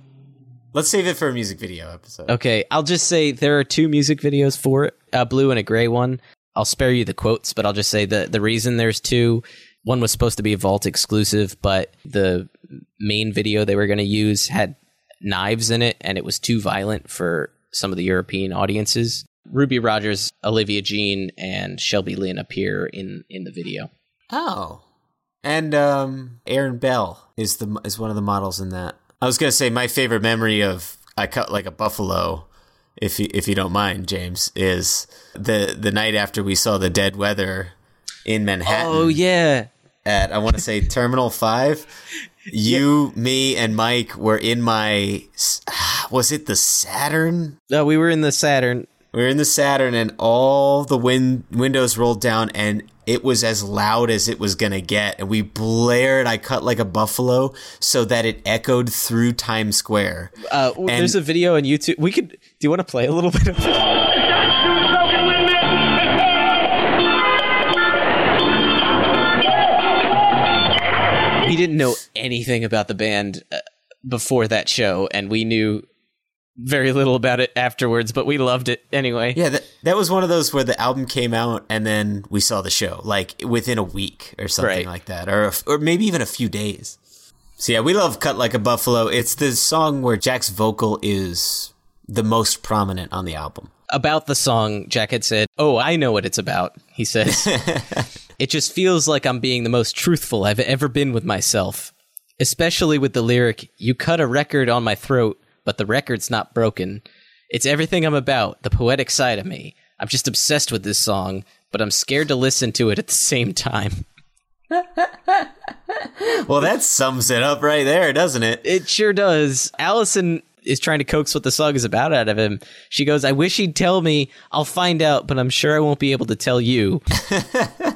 Let's save it for a music video episode. Okay, I'll just say there are two music videos for it, a blue and a gray one. I'll spare you the quotes, but I'll just say the the reason there's two. One was supposed to be a Vault exclusive, but the main video they were going to use had knives in it, and it was too violent for some of the European audiences. Ruby Rogers, Olivia Jean, and Shelby Lynn appear in in the video. Oh, and um, Aaron Bell is the is one of the models in that. I was gonna say my favorite memory of "I Cut Like a Buffalo," if you, if you don't mind, James, is the the night after we saw the dead weather in Manhattan. Oh yeah, at I want to say Terminal Five. You, me, and Mike were in my. Was it the Saturn? No, we were in the Saturn. We were in the Saturn, and all the win- windows rolled down, and it was as loud as it was gonna get. And we blared "I Cut Like a Buffalo" so that it echoed through Times Square. Uh, w- there's a video on YouTube. We could. Do you want to play a little bit of it? we didn't know anything about the band uh, before that show, and we knew very little about it afterwards, but we loved it anyway. Yeah, that that was one of those where the album came out and then we saw the show like within a week or something Right. like that, or or maybe even a few days. So yeah, we love "Cut Like a Buffalo." It's the song where Jack's vocal is the most prominent on the album. About the song, Jack had said, Oh, I know what it's about. He says, It just feels like I'm being the most truthful I've ever been with myself, especially with the lyric, You cut a record on my throat, but the record's not broken. It's everything I'm about, the poetic side of me. I'm just obsessed with this song, but I'm scared to listen to it at the same time. Well, that sums it up right there, doesn't it? It sure does. Alison is trying to coax what the song is about out of him. She goes, I wish he'd tell me. I'll find out, but I'm sure I won't be able to tell you.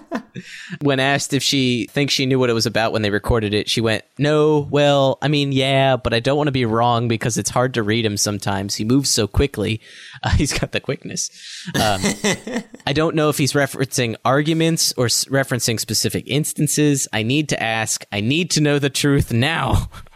when asked if she thinks she knew what it was about when they recorded it, she went, "No, well, I mean, yeah, but I don't want to be wrong because it's hard to read him sometimes. He moves so quickly. Uh, he's got the quickness. Um, I don't know if he's referencing arguments or s- referencing specific instances. I need to ask. I need to know the truth now."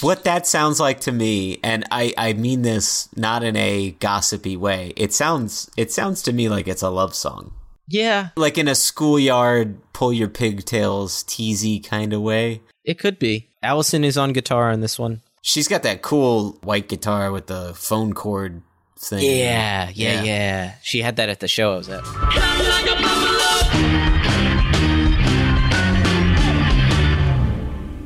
what that sounds like to me, and I, I mean this not in a gossipy way. It sounds it sounds to me like it's a love song. Yeah, Like in a schoolyard pull your pigtails teasy kind of way. it could be. Alison is on guitar on this one. She's got that cool white guitar with the phone cord thing. Yeah, yeah, yeah. She had that at the show I was at.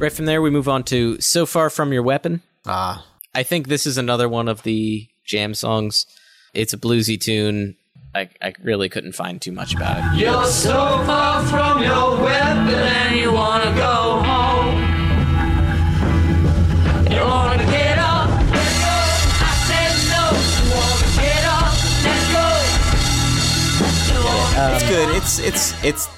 Right from there, we move on to So Far From Your Weapon. Ah. I think this is another one of the jam songs. It's a bluesy tune. I, I really couldn't find too much about it. You're so far from your weapon and you wanna go home. You wanna get up, let's go. I said no. You wanna get up, let's go. You uh, it's good. It's it's it's.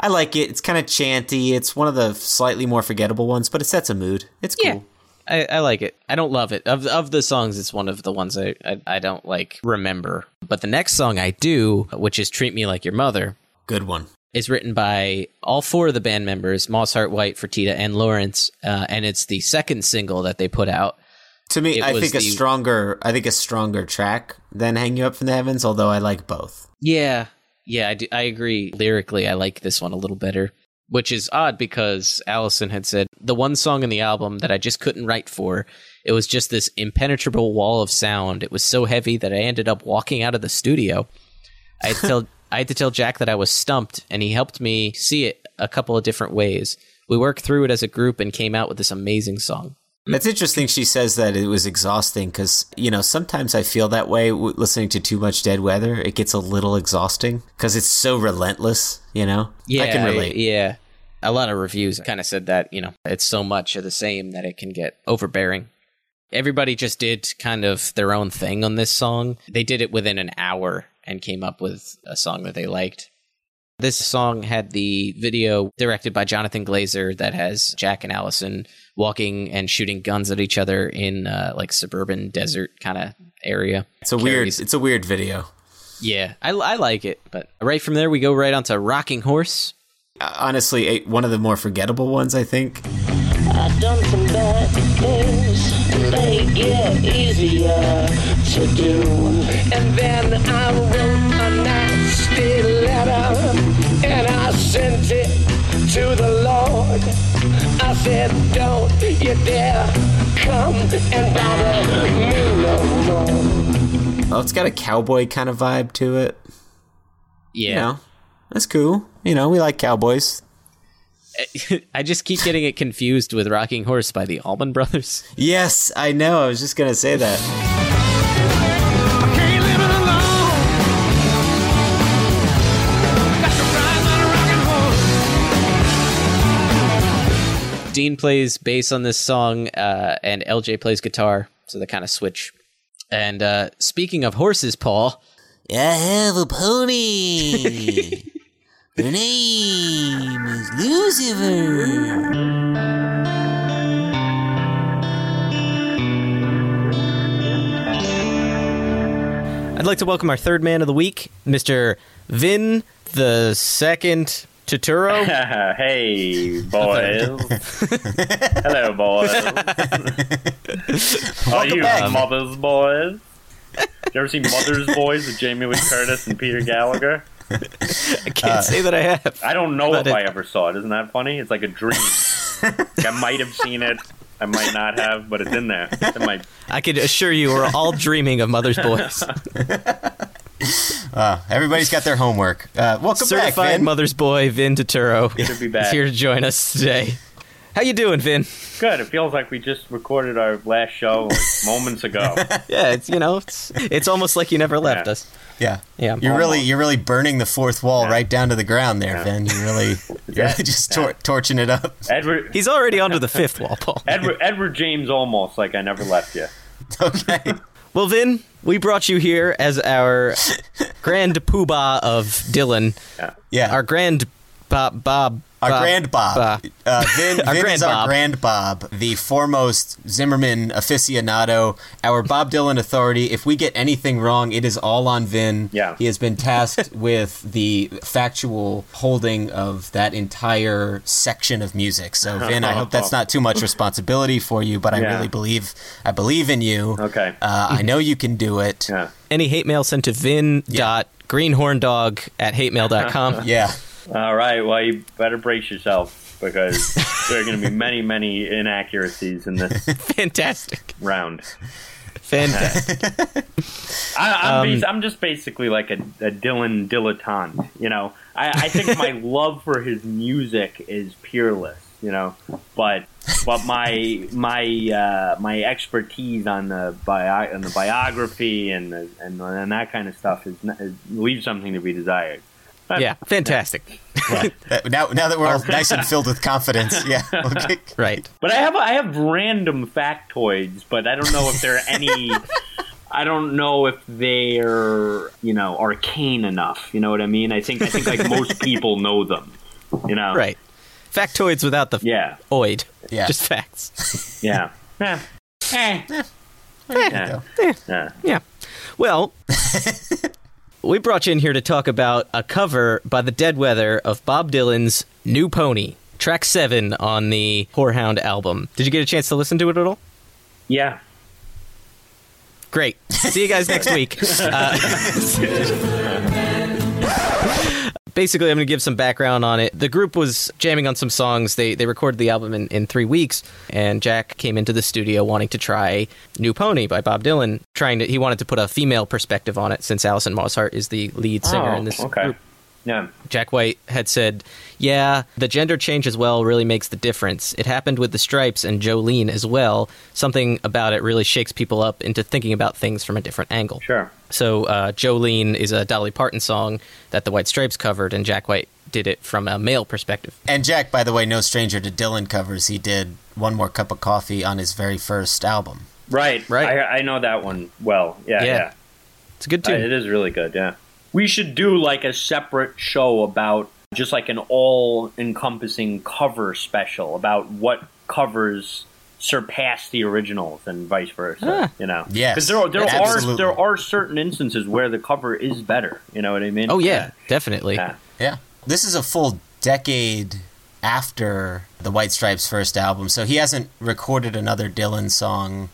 I like it. It's kind of chanty. It's one of the slightly more forgettable ones, but it sets a mood. It's cool. I, I like it. I don't love it. Of of the songs, it's one of the ones I, I, I don't like remember. But the next song I do, which is Treat Me Like Your Mother, Good one. is written by all four of the band members, Mosshart White, Fertita, and Lawrence, uh, and it's the second single that they put out. To me, It I think a stronger. I think a stronger track than "Hang You Up from the Heavens." Although I like both. Yeah, yeah, I, do, I agree. Lyrically, I like this one a little better, which is odd because Alison had said the one song in the album that I just couldn't write for. It was just this impenetrable wall of sound. It was so heavy that I ended up walking out of the studio. I had to tell I had to tell Jack that I was stumped, and he helped me see it a couple of different ways. We worked through it as a group and came out with this amazing song. That's interesting. She says that it was exhausting because you know sometimes I feel that way w- listening to too much Dead Weather. It gets a little exhausting because it's so relentless. You know, Yeah, I can relate. Yeah, a lot of reviews kind of said that. You know, it's so much of the same that it can get overbearing. Everybody just did kind of their own thing on this song. They did it within an hour and came up with a song that they liked. This song had the video directed by Jonathan Glazer that has Jack and Alison walking and shooting guns at each other in uh, like suburban desert kind of area. It's a weird. It's a weird video. Yeah, I, I like it. But right from there, we go right onto Rocking Horse. Uh, honestly, a- one of the more forgettable ones. I think. I've done some bad things. They get easier to do. And then I wrote a nasty letter and I sent it to the Lord. I said, Don't you dare come and bother me no more. Oh, it's got a cowboy kind of vibe to it. Yeah. You know, that's cool. You know, we like cowboys. I just keep getting it confused with Rocking Horse by the Allman Brothers. Yes, I know. I was just gonna say that. Dean plays bass on this song, uh, and LJ plays guitar, so they kind of switch. And uh, speaking of horses, Paul, I have a pony. Her name is Lucifer. I'd like to welcome our third man of the week, Mr. Vin the Second Totoro. hey, boys. Hello, boys. Are you back. Mother's Boys? You ever seen Mother's Boys with Jamie Lee Curtis and Peter Gallagher? I can't uh, say that I have. I don't know if it- I ever saw it. Isn't that funny? It's like a dream. Like, I might have seen it. I might not have, but it's in there. It's in my I could assure you we're all dreaming of Mother's Boys. Uh, everybody's got their homework. Uh, welcome Certified back, Vin. Mother's Boy, Vin Totoro. Should be back. is here to join us today. How you doing, Vin? good. It feels like we just recorded our last show like, moments ago. Yeah, it's you know, it's it's almost like you never left Yeah. us. Yeah, Yeah. You're really, you're really burning the fourth wall right down to the ground there, Vin. You're really, you're really just tor- torching it up. Edward He's already onto the fifth wall, Paul. Edward Edward James almost like I never left you. Okay. Well, Vin, we brought you here as our grand poobah of Dylan, Yeah. Yeah. our grand Bob Bob Our Bob- grand Bob. Bob. Uh, Vin, Our Vin grand is our Bob. grand Bob, the foremost Zimmerman aficionado, our Bob Dylan authority. If we get anything wrong, it is all on Vin. Yeah. He has been tasked with the factual holding of that entire section of music. So, Vin, I hope that's not too much responsibility for you, but I Yeah. really believe I believe in you. Okay. Uh, I know you can do it. Yeah. Any hate mail sent to vin dot greenhorndog at hatemail.com. yeah. All right. Well, you better brace yourself because there are going to be many, many inaccuracies in this Fantastic. round. Fantastic. I, I'm, Um, bas- I'm just basically like a, a Dylan dilettante. You know, I, I think my love for his music is peerless. You know, but but my my uh, my expertise on the bio, on the biography and the, and and that kind of stuff is, is leaves something to be desired. But- yeah, fantastic. Uh, now, now that we're all nice and filled with confidence, yeah. Okay. Right. But I have I have random factoids, but I don't know if there are any. I don't know if they're you know arcane enough. You know what I mean? I think I think like most people know them. You know, Right. Factoids without the Yeah. oid. Yeah. Just facts. Yeah. Eh. Eh. Yeah. Yeah. Yeah. Well, we brought you in here to talk about a cover by the Dead Weather of Bob Dylan's New Pony, track seven on the Horehound album. Did you get a chance to listen to it at all? Yeah. Great. See you guys next week. Uh, basically, I'm going to give some background on it. The group was jamming on some songs. They they recorded the album in, in three weeks, and Jack came into the studio wanting to try "New Pony" by Bob Dylan. Trying to, he wanted to put a female perspective on it since Alison Mosshart is the lead singer Oh, in this okay. group. Yeah. Jack White had said, Yeah, the gender change as well really makes the difference. It happened with the Stripes and Jolene as well. Something about it really shakes people up into thinking about things from a different angle. Sure. So, uh, Jolene is a Dolly Parton song that the White Stripes covered, and Jack White did it from a male perspective. And Jack, by the way, no stranger to Dylan covers. He did One More Cup of Coffee on his very first album. Right. Right. I, I know that one well. Yeah. Yeah. Yeah. It's a good Uh, it is really good. Yeah. We should do like a separate show about just like an all encompassing cover special about what covers surpass the originals and vice versa. Ah. You know, Yes, because there are there are there are certain instances where the cover is better. You know what I mean? oh, yeah, definitely. Yeah. Yeah. This is a full decade after the White Stripes' first album, so he hasn't recorded another Dylan song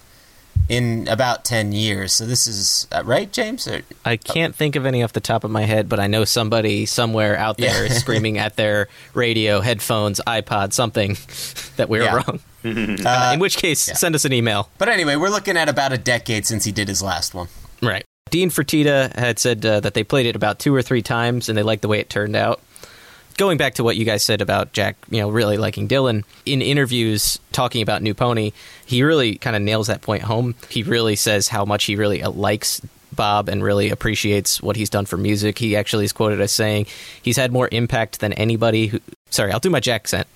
in about 10 years. So this is, uh, right, James? Or, I can't think of any off the top of my head, but I know somebody somewhere out there Yeah. is screaming at their radio, headphones, iPod, something that we're Yeah. wrong. Uh, in which case, send us an email. but anyway, we're looking at about a decade since he did his last one. Right. Dean Fertita had said uh, that they played it about two or three times and they liked the way it turned out. Going back to what you guys said about Jack, you know, really liking Dylan, in interviews talking about New Pony, he really kind of nails that point home. He really says how much he really uh, likes Bob and really appreciates what he's done for music. He actually is quoted as saying he's had more impact than anybody who. Sorry, I'll do my Jack accent.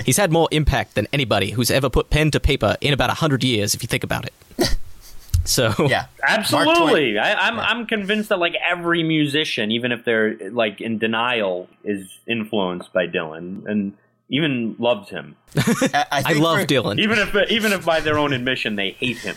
he's had more impact than anybody who's ever put pen to paper in about a hundred years, if you think about it. So Yeah. Absolutely, I, I'm I'm convinced that like every musician, even if they're like in denial, is influenced by Dylan and even loves him. I, I think love for- Dylan. Even if even if by their own admission they hate him.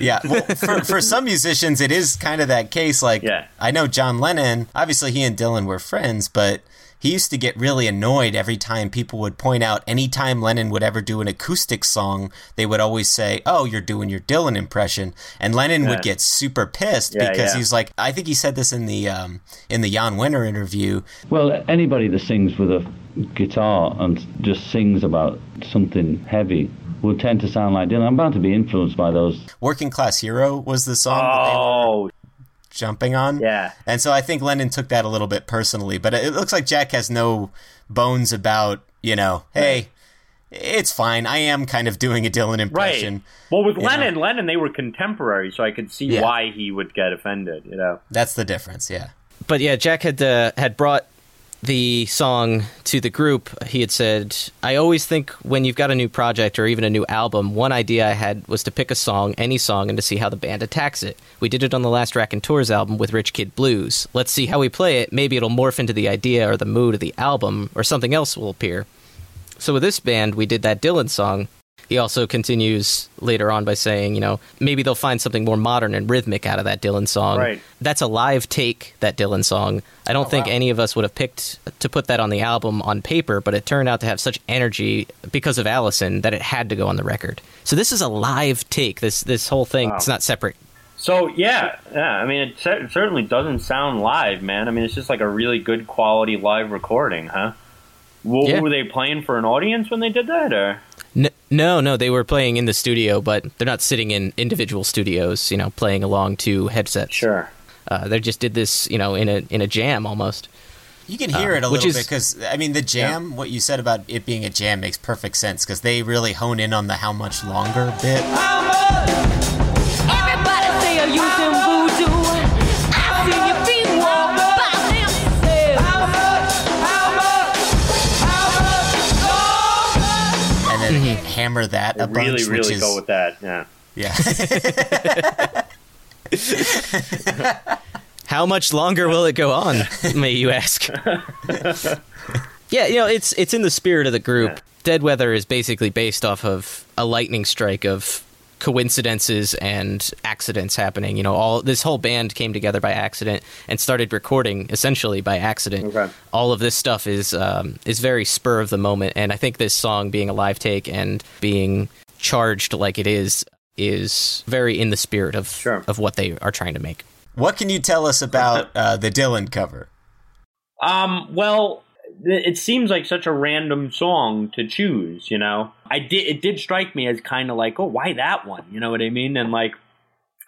Yeah, well, for, for some musicians, it is kind of that case. Like, Yeah. I know John Lennon, obviously, he and Dylan were friends, but he used to get really annoyed every time people would point out anytime Lennon would ever do an acoustic song, they would always say, Oh, you're doing your Dylan impression. And Lennon Yeah. would get super pissed Yeah, because yeah. he's like, I think he said this in the, um, in the Jann Wenner interview. Well, anybody that sings with a guitar and just sings about something heavy will tend to sound like Dylan. I'm bound to be influenced by those. Working Class Hero was the song that they were Oh, jumping on. yeah. And so I think Lennon took that a little bit personally, but it looks like Jack has no bones about, you know, hey, it's fine. I am kind of doing a Dylan impression. Right. Well, with You know? Lennon, Lennon, they were contemporary, so I could see Yeah. why he would get offended. You know. That's the difference, yeah. but yeah, Jack had uh, had brought the song to the group, he had said, I always think when you've got a new project or even a new album, one idea I had was to pick a song, any song, and to see how the band attacks it. We did it on the last Raconteurs album with Rich Kid Blues. Let's see how we play it. Maybe it'll morph into the idea or the mood of the album, or something else will appear. So with this band, we did that Dylan song. He also continues later on by saying, you know, maybe they'll find something more modern and rhythmic out of that Dylan song. Right. That's a live take, that Dylan song. I don't oh, think any of us would have picked to put that on the album on paper, but it turned out to have such energy because of Alison that it had to go on the record. So this is a live take. This this whole thing, Wow. it's not separate. So yeah, yeah. I mean, it certainly doesn't sound live, man. I mean, it's just like a really good quality live recording, huh? What, Yeah. Were they playing for an audience when they did that, or? N- no, no, they were playing in the studio, but they're not sitting in individual studios, you know, playing along to headsets. Sure. Uh, they just did this, you know, in a in a jam almost. You can hear Uh, it a which little is- bit because I mean the jam. What you said about it being a jam makes perfect sense because they really hone in on the how much longer bit. Hammer that a bunch, really, really is go with that. Yeah. yeah. How much longer will it go on? may you ask? yeah, you know, it's it's in the spirit of the group. Dead Weather is basically based off of a lightning strike of coincidences and accidents happening. You know, all this whole band came together by accident and started recording essentially by accident. All of this stuff is um, is very spur of the moment, and I think this song being a live take and being charged like it is is very in the spirit of of what they are trying to make. What can you tell us about uh, the Dylan cover? Um. Well, th- it seems like such a random song to choose. You know, I did. It did strike me as kind of like, oh, why that one? You know what I mean? And like,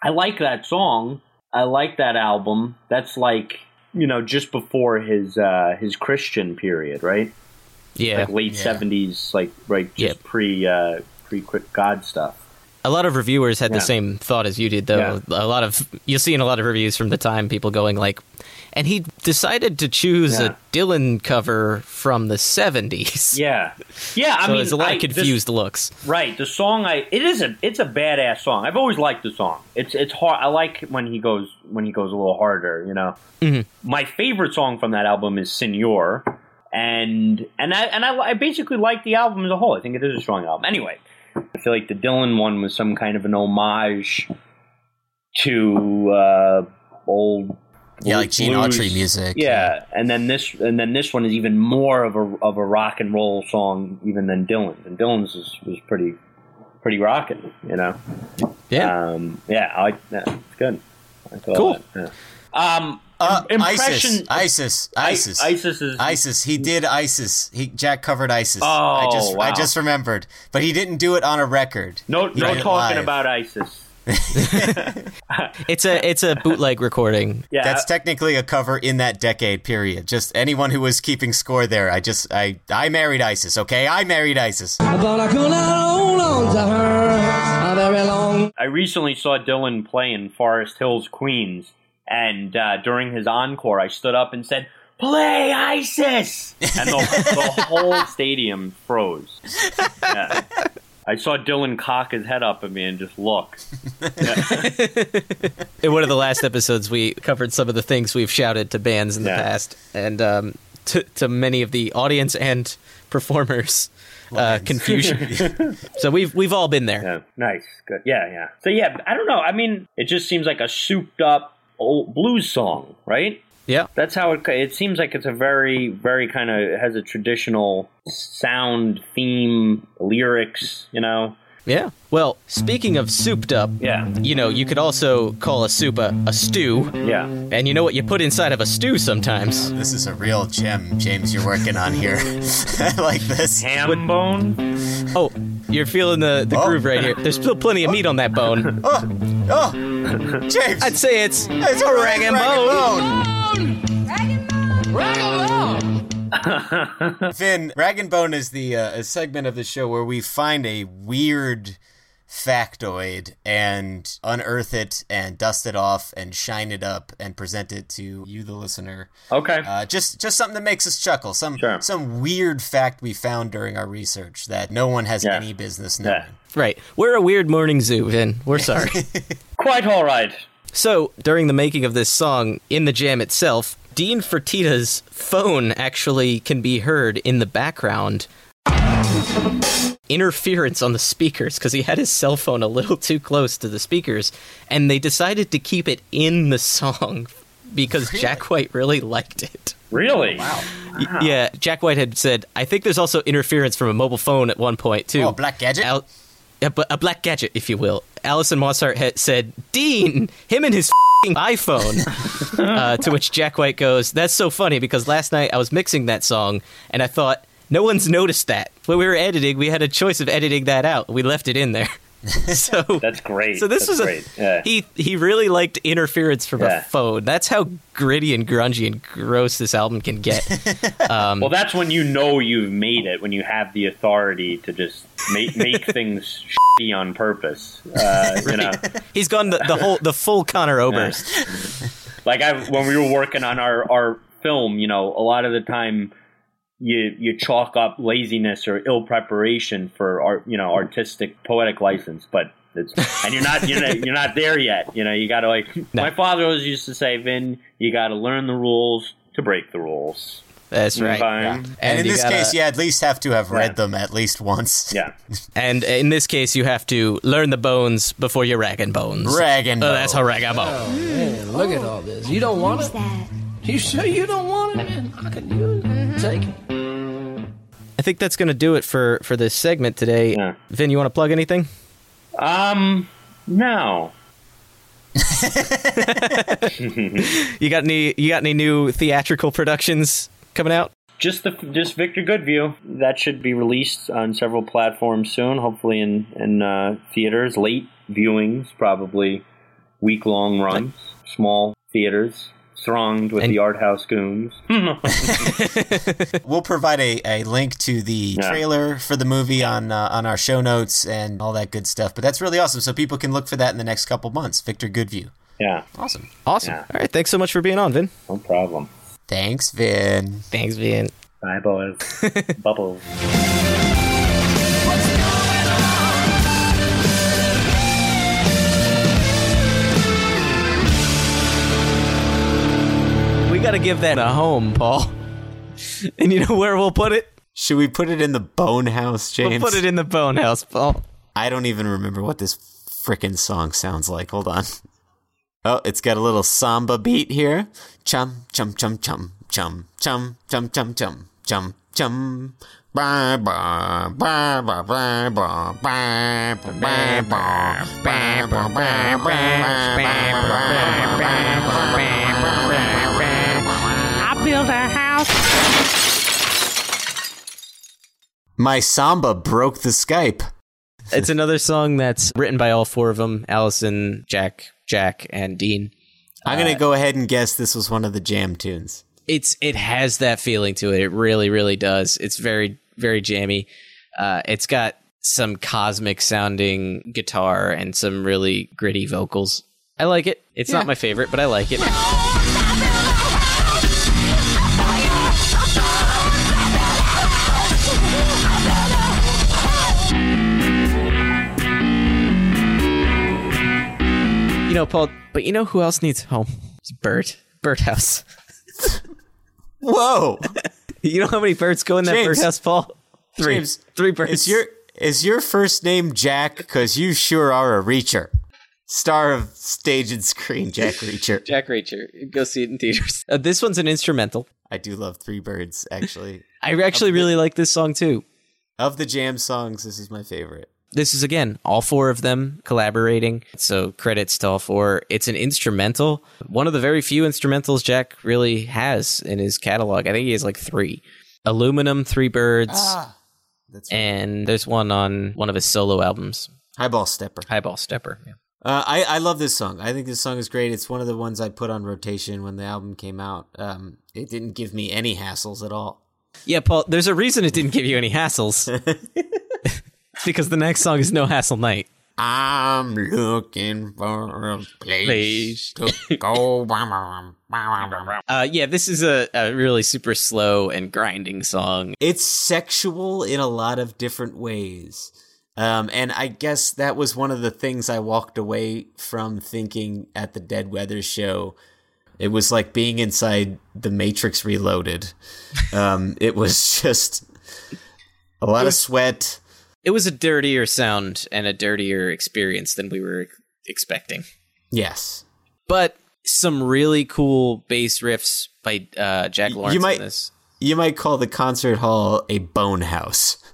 I like that song. I like that album. That's like, you know, just before his uh his Christian period, right? Yeah. like late Yeah. seventies, like right, just pre uh pre God stuff. A lot of reviewers had Yeah. the same thought as you did, though. A lot of you'll see in a lot of reviews from the time people going like, and he decided to choose Yeah. a Dylan cover from the seventies. Yeah, yeah. I so mean, there's a lot I- of this- confused looks. Right. The song I it is a it's a badass song. I've always liked the song. It's it's hard. I like when he goes when he goes a little harder. You know. Mhm. My favorite song from that album is Senor, and and I and I, I basically like the album as a whole. I think it is a strong album. Anyway, I feel like the Dylan one was some kind of an homage to uh, old. Yeah, like Gene blues. Autry music. Yeah, and then this and then this one is even more of a of a rock and roll song even than Dylan's. And Dylan's was, was pretty pretty rocking, you know. Yeah, um, yeah, I like that. It's good. I Cool. that, yeah. Um, Uh, impression. ISIS, ISIS, ISIS, ISIS is ISIS. He did ISIS. He Jack covered ISIS. Oh, I just, I just remembered, but he didn't do it on a record. No, He no talking live. about ISIS. It's a it's a bootleg recording. Yeah, That's technically a cover in that decade period. Just anyone who was keeping score there. I just, I, I married ISIS. Okay, I married ISIS. But I could not hold on to her very long I recently saw Dylan play in Forest Hills, Queens, and uh, during his encore, I stood up and said, "Play ISIS," and the, the whole stadium froze. Yeah. I saw Dylan cock his head up at me and just look. In one of the last episodes, we covered some of the things we've shouted to bands in the Yeah. past, and um, to, to many of the audience and performers, uh, confusion. so we've we've all been there. Yeah, nice, good. Yeah, yeah. So yeah, I don't know. I mean, it just seems like a souped up old blues song, right? Yeah, that's how it. It seems like it's a very, very kind of has a traditional sound, theme, lyrics. You know. Yeah. Well, speaking of souped up, yeah, you know, you could also call a soup a, a stew. Yeah. And you know what you put inside of a stew sometimes? This is a real gem, James. You're working on here. I like this. Ham bone. Oh, you're feeling the, the oh. groove right here. There's still plenty of meat on that bone. Oh, oh, James. I'd say it's, It's a rag and bone. Finn, Rag and Bone is the uh, a segment of the show where we find a weird factoid and unearth it and dust it off and shine it up and present it to you, the listener. Okay. Uh, just just something that makes us chuckle. Some some weird fact we found during our research that no one has any business knowing. Right. We're a weird morning zoo, Vin. We're sorry. Quite all right. So, during the making of this song, in the jam itself, Dean Fertita's phone actually can be heard in the background. Interference on the speakers because he had his cell phone a little too close to the speakers, and they decided to keep it in the song because Jack White really liked it. Really? Wow. Yeah, Jack White had said, I think there's also interference from a mobile phone at one point, too. Oh, black gadget? Al- a, a black gadget, if you will. Alison Mosshart had said, Dean, him and his fing iPhone. uh, to which Jack White goes, That's so funny because last night I was mixing that song and I thought, no one's noticed that. When we were editing, we had a choice of editing that out. We left it in there. so That's great. so this That's was a. Yeah. he he really liked interference from Yeah. a phone. That's how gritty and grungy and gross this album can get. Um, well, that's when you know you've made it. When you have the authority to just make make things shitty on purpose. Uh, you know, he's gone the, the whole the full Conor Oberst. like I when we were working on our our film, you know, a lot of the time you you chalk up laziness or ill preparation for art, you know, artistic poetic license, but it's and you're not you're not, you're not there yet. You know, you got to like my father always used to say, "Vin, you got to learn the rules to break the rules." That's right. Fine. And, in this gotta- case, you at least have to have read them at least once. Yeah. And in this case, you have to learn the bones before you're ragging bones. Ragging Oh, that's how rag bone. Oh, man, look at all this. You don't want it? You sure you don't want it, man? I can use it. Take it. I think that's going to do it for for this segment today. Vin, you want to plug anything? Um, no. You got any you got any new theatrical productions coming out? Just the just Victor Goodview. That should be released on several platforms soon. Hopefully in in uh, theaters, late viewings, probably week long runs, small theaters thronged with the art house goons. We'll provide a, a link to the Yeah. trailer for the movie on uh, on our show notes and all that good stuff. But that's really awesome. So people can look for that in the next couple months. Victor Goodview. yeah, Awesome. Awesome. All right, thanks so much for being on, Vin. no problem. Thanks, Vin. Thanks, Vin. Bye, boys. Bubbles. We got to give that a home, Paul. And you know where we'll put it? Should we put it in the Bone House, James? We'll put it in the bone house, Paul. I don't even remember what this frickin' song sounds like. Hold on. Oh, it's got a little samba beat here. Chum, chum, chum, chum, chum, chum, chum, chum, chum, chum, chum. Ba, ba, ba, ba, ba, ba, ba, ba, ba, ba, ba, ba, ba, ba, I built a house. My samba broke the Skype. It's another song that's written by all four of them Alison, Jack, Jack, and Dean. I'm gonna go ahead and guess this was one of the jam tunes. It's It has that feeling to it. It really, really does. It's very, very jammy. Uh, it's got some cosmic sounding guitar and some really gritty vocals. I like it. It's Yeah. not my favorite, but I like it. Know, Paul, but you know who else needs a home? It's Bert. Birdhouse. Whoa! you know how many birds go in that James. birdhouse, Paul? Three. James, Three birds. Is your is your first name Jack? Because you sure are a reacher. Star of stage and screen, Jack Reacher. Jack Reacher. Go see it in theaters. Uh, this one's an instrumental. I do love Three Birds, actually. I actually really like this song too. of the jam songs, this is my favorite. This is again all four of them collaborating. So credits to all four. It's an instrumental. One of the very few instrumentals Jack really has in his catalog. I think he has like three. Aluminum, Three Birds, Ah, that's and there's one on one of his solo albums. Highball Stepper. Highball Stepper. Yeah. Uh, I, I love this song. I think this song is great. It's one of the ones I put on rotation when the album came out. Um, it didn't give me any hassles at all. Yeah, Paul, there's a reason it didn't give you any hassles. because the next song is No Hassle Night. I'm looking for a place, to go. Uh, yeah, this is a, a really super slow and grinding song. It's sexual in a lot of different ways. Um, and I guess that was one of the things I walked away from thinking at the Dead Weather show. It was like being inside the Matrix Reloaded. Um, it was just a lot was- of sweat. It was a dirtier sound and a dirtier experience than we were expecting. Yes. But some really cool bass riffs by uh, Jack Lawrence you might you might call the concert hall a bone house.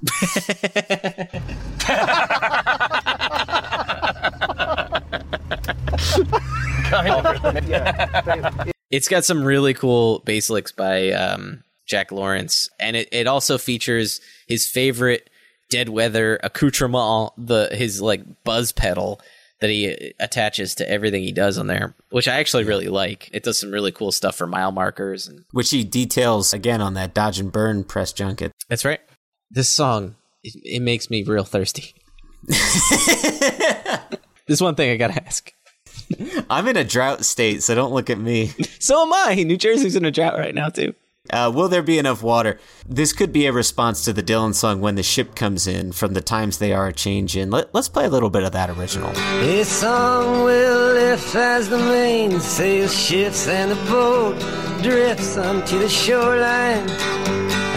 It's got some really cool bass licks by um, Jack Lawrence, and it, it also features his favorite Dead Weather accoutrement, the his like buzz pedal that he attaches to everything he does on there, which I actually really like. It does some really cool stuff for mile markers, and which he details again on that Dodge and Burn press junket. that's right. This song it, it makes me real thirsty. There's one thing I gotta ask. I'm in a drought state, so don't look at me. So am I. New Jersey's in a drought right now too. Uh, will there be enough water? This could be a response to the Dylan song "When the Ship Comes In" from the times they are a change in. Let, let's play a little bit of that original. This song will lift as the mainsail shifts and the boat drifts onto the shoreline.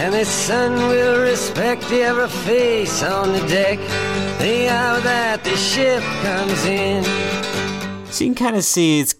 And the sun will respect every face on the deck the hour that the ship comes in. So you can kind of see it's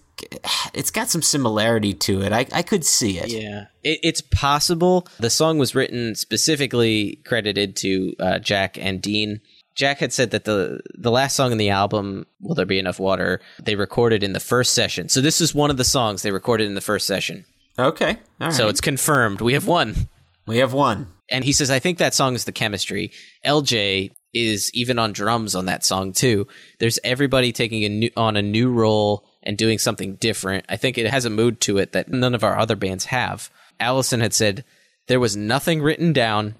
it's got some similarity to it. I, I could see it. Yeah, it, it's possible. The song was written specifically credited to uh, Jack and Dean. Jack had said that the the last song in the album, "Will There Be Enough Water," they recorded in the first session. So this is one of the songs they recorded in the first session. Okay, all right. So it's confirmed. We have one. we have one. And he says, I think that song is the chemistry. LJ is even on drums on that song too. There's everybody taking a new, on a new role and doing something different. I think it has a mood to it that none of our other bands have. Alison had said there was nothing written down.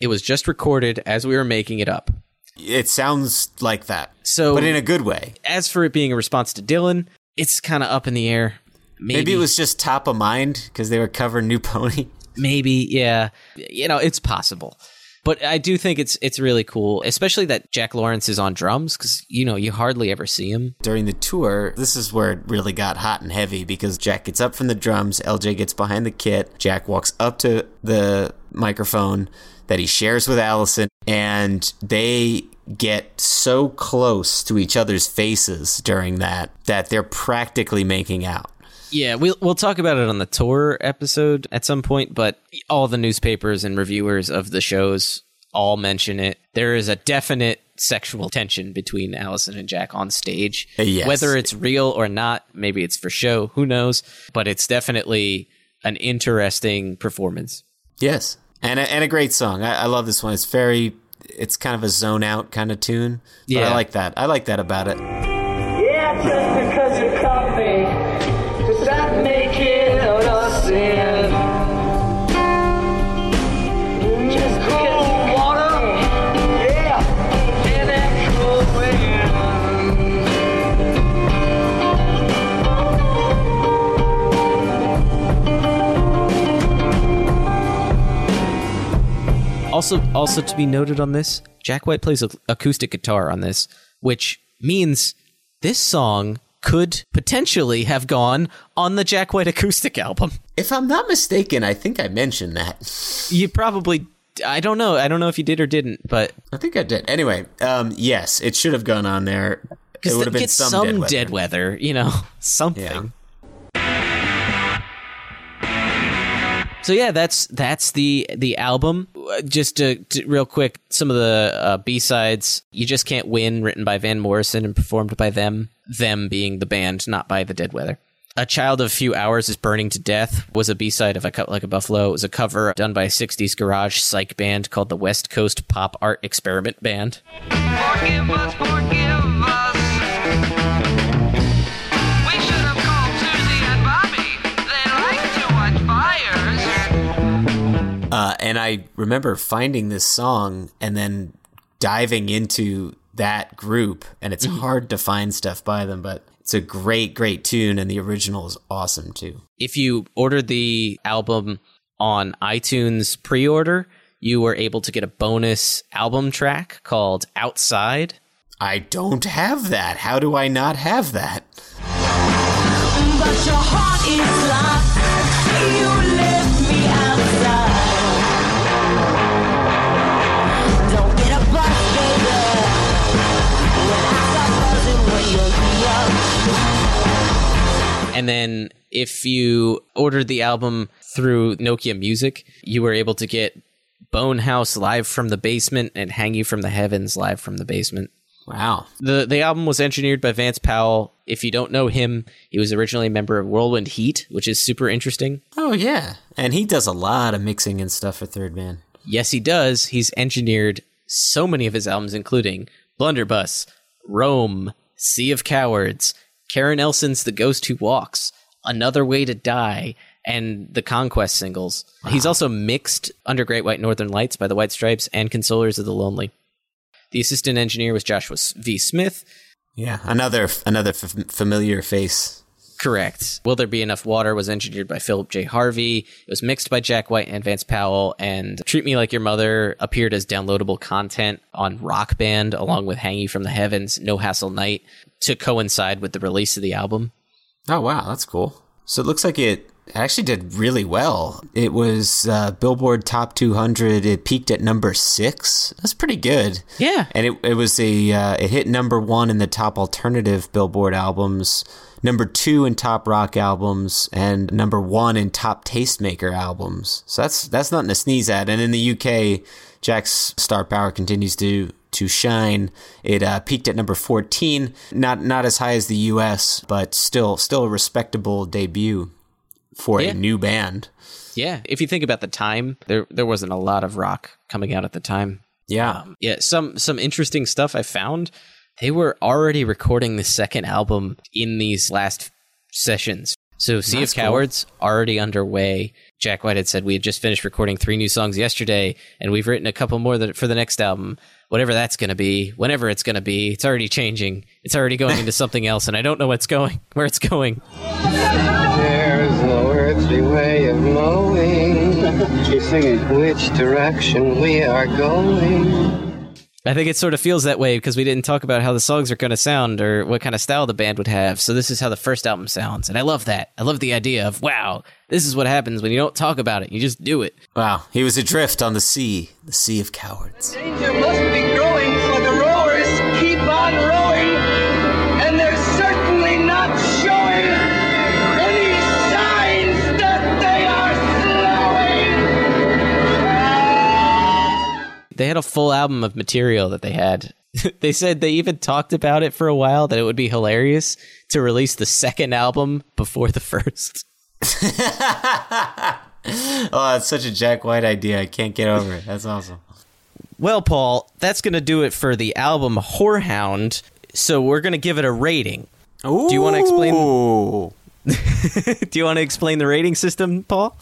It was just recorded as we were making it up. It sounds like that. So, but in a good way. As for it being a response to Dylan, it's kind of up in the air. Maybe, Maybe it was just top of mind because they were covering New Pony. maybe yeah you know it's possible but i do think it's it's really cool especially that jack lawrence is on drums because you know you hardly ever see him During the tour, this is where it really got hot and heavy because Jack gets up from the drums, LJ gets behind the kit, Jack walks up to the microphone that he shares with Alison, and they get so close to each other's faces during that that they're practically making out. Yeah we'll, we'll talk about it on the tour episode at some point but all the newspapers and reviewers of the shows all mention it there is a definite sexual tension between alison and jack on stage Uh, yes. whether it's real or not maybe it's for show who knows but it's definitely an interesting performance Yes, and a, and a great song. I, I love this one. It's very, it's kind of a zone out kind of tune. But Yeah. I like that. I like that about it. Yeah, Also, also to be noted on this, Jack White plays acoustic guitar on this, which means this song could potentially have gone on the Jack White acoustic album. If I'm not mistaken, I think I mentioned that. You probably, I don't know, I don't know if you did or didn't, but I think I did. Anyway, um, yes, it should have gone on there. It would have been some, some, dead weather. dead weather, you know, something. So yeah, that's that's the the album. Just to, to- real quick, some of the uh, B sides. You just can't win, written by Van Morrison and performed by them. Them being the band, not by the Dead Weather. A Child of a Few Hours is Burning to Death was a B side of I Cut Like a Buffalo. It was a cover done by a 60s garage psych band called the West Coast Pop Art Experiment Band. Forgive us, forgive us. Uh, and I remember finding this song and then diving into that group, and it's hard to find stuff by them, but it's a great, great tune, and the original is awesome too. If you ordered the album on iTunes pre order, you were able to get a bonus album track called Outside. I don't have that. How do I not have that? And then if you ordered the album through Nokia Music, you were able to get Bonehouse live from the basement and Hang You from the Heavens live from the basement. Wow. The the album was engineered by Vance Powell. If you don't know him, he was originally a member of Whirlwind Heat, which is super interesting. Oh yeah, and he does a lot of mixing and stuff for Third Man. Yes, he does. He's engineered so many of his albums, including Blunderbuss, Rome, Sea of Cowards, Karen Elson's The Ghost Who Walks, Another Way to Die, and the Conquest singles. He's also mixed Under Great White Northern Lights by the White Stripes and Consolers of the Lonely. The assistant engineer was Joshua V. Smith. Yeah, another another f- familiar face. Correct. Will There Be Enough Water was engineered by Philip J. Harvey. It was mixed by Jack White and Vance Powell. And Treat Me Like Your Mother appeared as downloadable content on Rock Band along with Hang You from the Heavens, No Hassle Night to coincide with the release of the album. Oh wow, that's cool. So it looks like it actually did really well. It was uh, Billboard Top 200. It peaked at number six. That's pretty good. Yeah, and it it was a uh, it hit number one in the top alternative Billboard albums, number two in top rock albums, and number one in top tastemaker albums. So that's that's nothing to sneeze at. And in the UK, Jack's star power continues to to shine. It uh, peaked at number 14, not not as high as the US, but still still a respectable debut for Yeah. a new band. Yeah, if you think about the time, there there wasn't a lot of rock coming out at the time. Yeah. Um, yeah, some some interesting stuff I found. They were already recording the second album in these last sessions. So Sea That's of cool. Cowards already underway. Jack White had said we had just finished recording three new songs yesterday, and we've written a couple more that, for the next album. Whatever that's going to be, whenever it's going to be, it's already changing. It's already going into something else, and I don't know what's going, where it's going. There's no earthly way of knowing which direction we are going. I think it sort of feels that way because we didn't talk about how the songs are going to sound or what kind of style the band would have. So this is how the first album sounds, and I love that. I love the idea of wow, this is what happens when you don't talk about it; you just do it. Wow, he was adrift on the sea, the sea of cowards. Danger must be growing, They had a full album of material that they had. they said they even talked about it for a while that it would be hilarious to release the second album before the first. Oh, that's such a Jack White idea. I can't get over it. That's awesome. Well, Paul, that's going to do it for the album Horehound. So we're going to give it a rating. Do you want to explain? do you want to explain the rating system, Paul?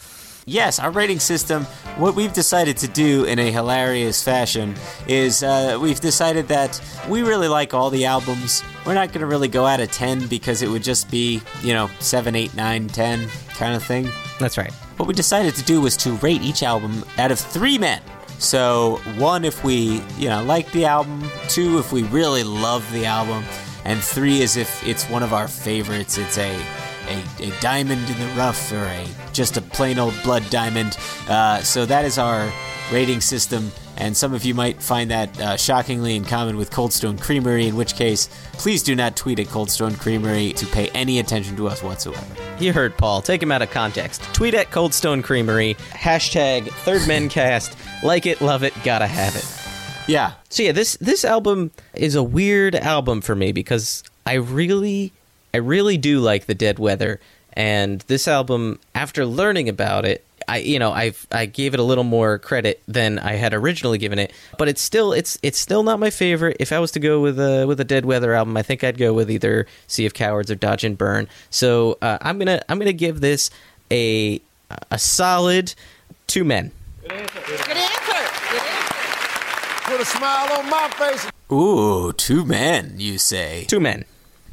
Yes, our rating system, what we've decided to do in a hilarious fashion is uh, we've decided that we really like all the albums. We're not going to really go out of 10 because it would just be, you know, 7, 8, 9, 10 kind of thing. That's right. What we decided to do was to rate each album out of three men. So, one, if we, you know, like the album, two, if we really love the album, and three is if it's one of our favorites. It's a a, a diamond in the rough or a just a plain old blood diamond. Uh, so that is our rating system. And some of you might find that uh, shockingly in common with Cold Stone Creamery, in which case, please do not tweet at Cold Stone Creamery to pay any attention to us whatsoever. You heard Paul. Take him out of context. Tweet at Cold Stone Creamery. Hashtag Third Mencast. Like it, love it, gotta have it. Yeah. So yeah, this this album is a weird album for me because I really I really do like the Dead Weather, and this album, after learning about it, I you know I I gave it a little more credit than I had originally given it, but it's still it's it's still not my favorite. If I was to go with a with a Dead Weather album, I think I'd go with either Sea of Cowards or Dodge and Burn. So uh, I'm gonna I'm gonna give this a a solid two men. Good answer. Good answer. Put a smile on my face. Ooh, two men, you say? Two men.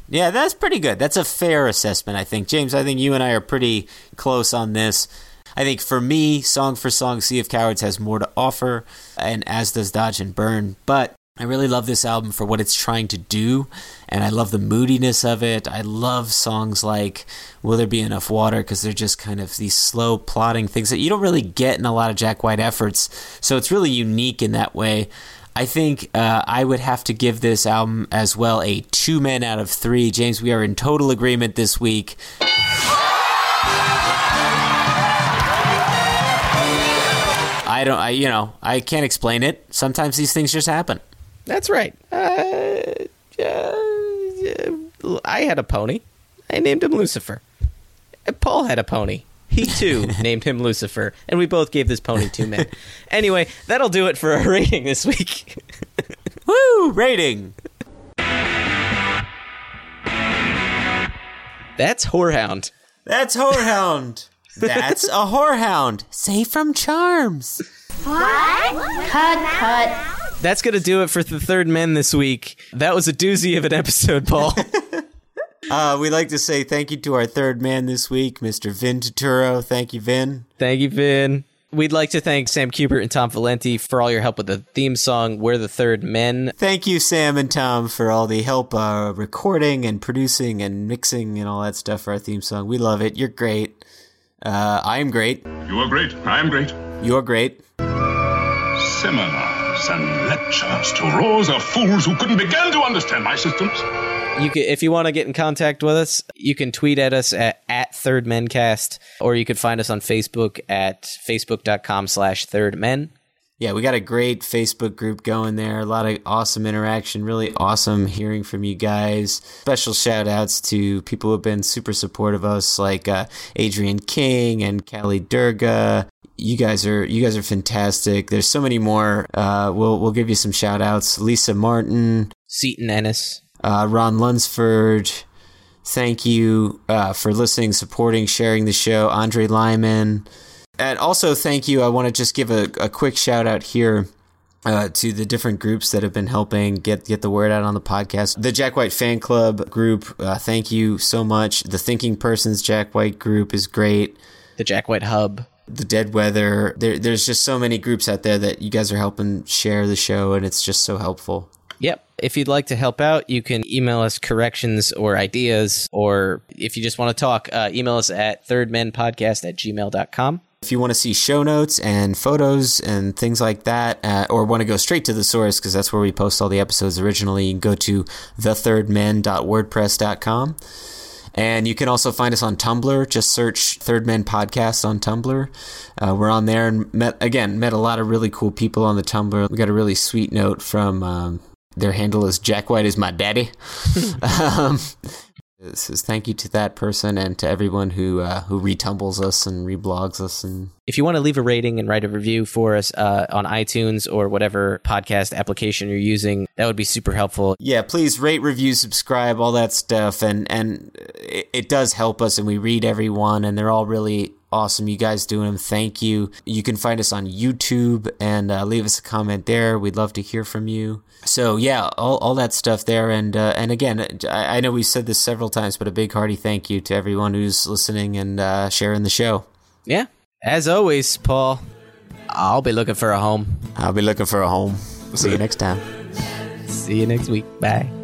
Yeah, that's pretty good. That's a fair assessment, I think. James, I think you and I are pretty close on this. I think for me, Song for Song, Sea of Cowards has more to offer, and as does Dodge and Burn. But I really love this album for what it's trying to do, and I love the moodiness of it. I love songs like Will There Be Enough Water because they're just kind of these slow, plotting things that you don't really get in a lot of Jack White efforts. So it's really unique in that way. I think uh, I would have to give this album as well a two men out of three. James, we are in total agreement this week. I don't, I you know, I can't explain it. Sometimes these things just happen. That's right. Uh, uh, I had a pony. I named him Lucifer. Paul had a pony. He too named him Lucifer, and we both gave this pony two men. anyway, that'll do it for our rating this week. Woo! Rating. That's Horehound. That's Horehound. That's a horehound. Safe from Charms. What? Cut, cut. That's going to do it for the third men this week. That was a doozy of an episode, Paul. Uh, we'd like to say thank you to our third man this week, Mr. Vin Tuturo. Thank you, Vin. Thank you, Vin. We'd like to thank Sam Kubert and Tom Valenti for all your help with the theme song, We're the Third Men. Thank you, Sam and Tom, for all the help uh, recording and producing and mixing and all that stuff for our theme song. We love it. You're great. Uh, I'm great. You are great. I am great. You're great. Seminars and lectures to rows of fools who couldn't begin to understand my systems. You can, if you want to get in contact with us, you can tweet at us at, at Third Mencast, or you could find us on Facebook at facebook.com slash Third Men. Yeah, we got a great Facebook group going there. A lot of awesome interaction. Really awesome hearing from you guys. Special shout outs to people who have been super supportive of us, like uh, Adrian King and Callie Durga. You guys are you guys are fantastic. There's so many more. Uh, we'll we'll give you some shout outs. Lisa Martin, Seaton Ennis, uh, Ron Lunsford. Thank you uh, for listening, supporting, sharing the show. Andre Lyman. And also, thank you. I want to just give a, a quick shout out here uh, to the different groups that have been helping get get the word out on the podcast. The Jack White fan club group, uh, thank you so much. The Thinking Persons Jack White group is great. The Jack White Hub. The Dead Weather. There, there's just so many groups out there that you guys are helping share the show, and it's just so helpful. Yep. If you'd like to help out, you can email us corrections or ideas, or if you just want to talk, uh, email us at thirdmenpodcast at gmail.com. If you want to see show notes and photos and things like that, uh, or want to go straight to the source, because that's where we post all the episodes originally, go to thethirdmen.wordpress.com. And you can also find us on Tumblr. Just search Third Men Podcast on Tumblr. Uh, we're on there and met, again, met a lot of really cool people on the Tumblr. We got a really sweet note from um, their handle is Jack White is my daddy. um, says thank you to that person and to everyone who uh, who retumbles us and reblogs us and If you want to leave a rating and write a review for us uh, on iTunes or whatever podcast application you're using, that would be super helpful. yeah please rate review subscribe all that stuff and and it, it does help us and we read everyone and they're all really awesome. You guys doing them. Thank you. You can find us on youtube and uh, leave us a comment there. We'd love to hear from you. So yeah all, all that stuff there. And uh, and again I, I know we've said this several times but a big hearty thank you to everyone who's listening and uh, sharing the show. Yeah. As always, Paul, I'll be looking for a home. i'll be looking for a home. See you next time. See you next week. Bye.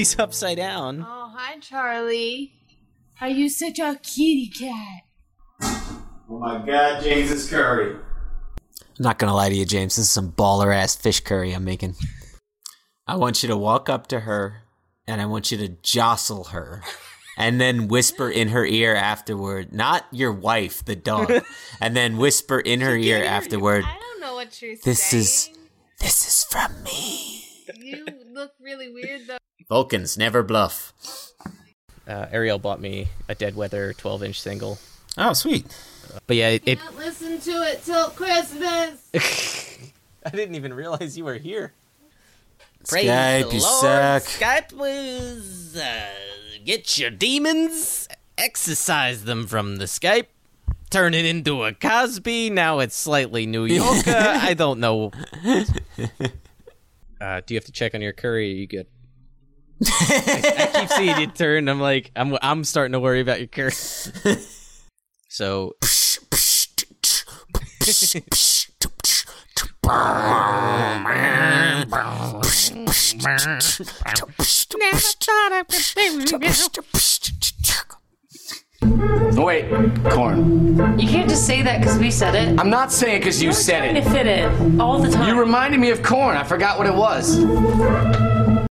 He's upside down. Oh, hi, Charlie. Are you such a kitty cat? oh my god james curry i'm not gonna lie to you james this is some baller ass fish curry i'm making i want you to walk up to her and i want you to jostle her and then whisper in her ear afterward, not your wife, the dog, and then whisper in her ear afterward, I don't know what you're this saying. is this is from me. You look really weird though. Vulcans never bluff. Uh, Ariel bought me a Dead Weather 12 inch single. Oh, sweet. But yeah, it, it Can't listen to it till Christmas. I didn't even realize you were here. Skype, you suck. Skype was uh, get your demons, exorcise them from the Skype, turn it into a Cosby. Now it's slightly New Yorker. I don't know. Uh, do you have to check on your curry? Are you good? I, I keep seeing you turn. I'm like, I'm I'm starting to worry about your curry. So. Oh, wait, corn. You can't just say that because we said it. I'm not saying it because you said it. to fit it all the time. You reminded me of corn. I forgot what it was.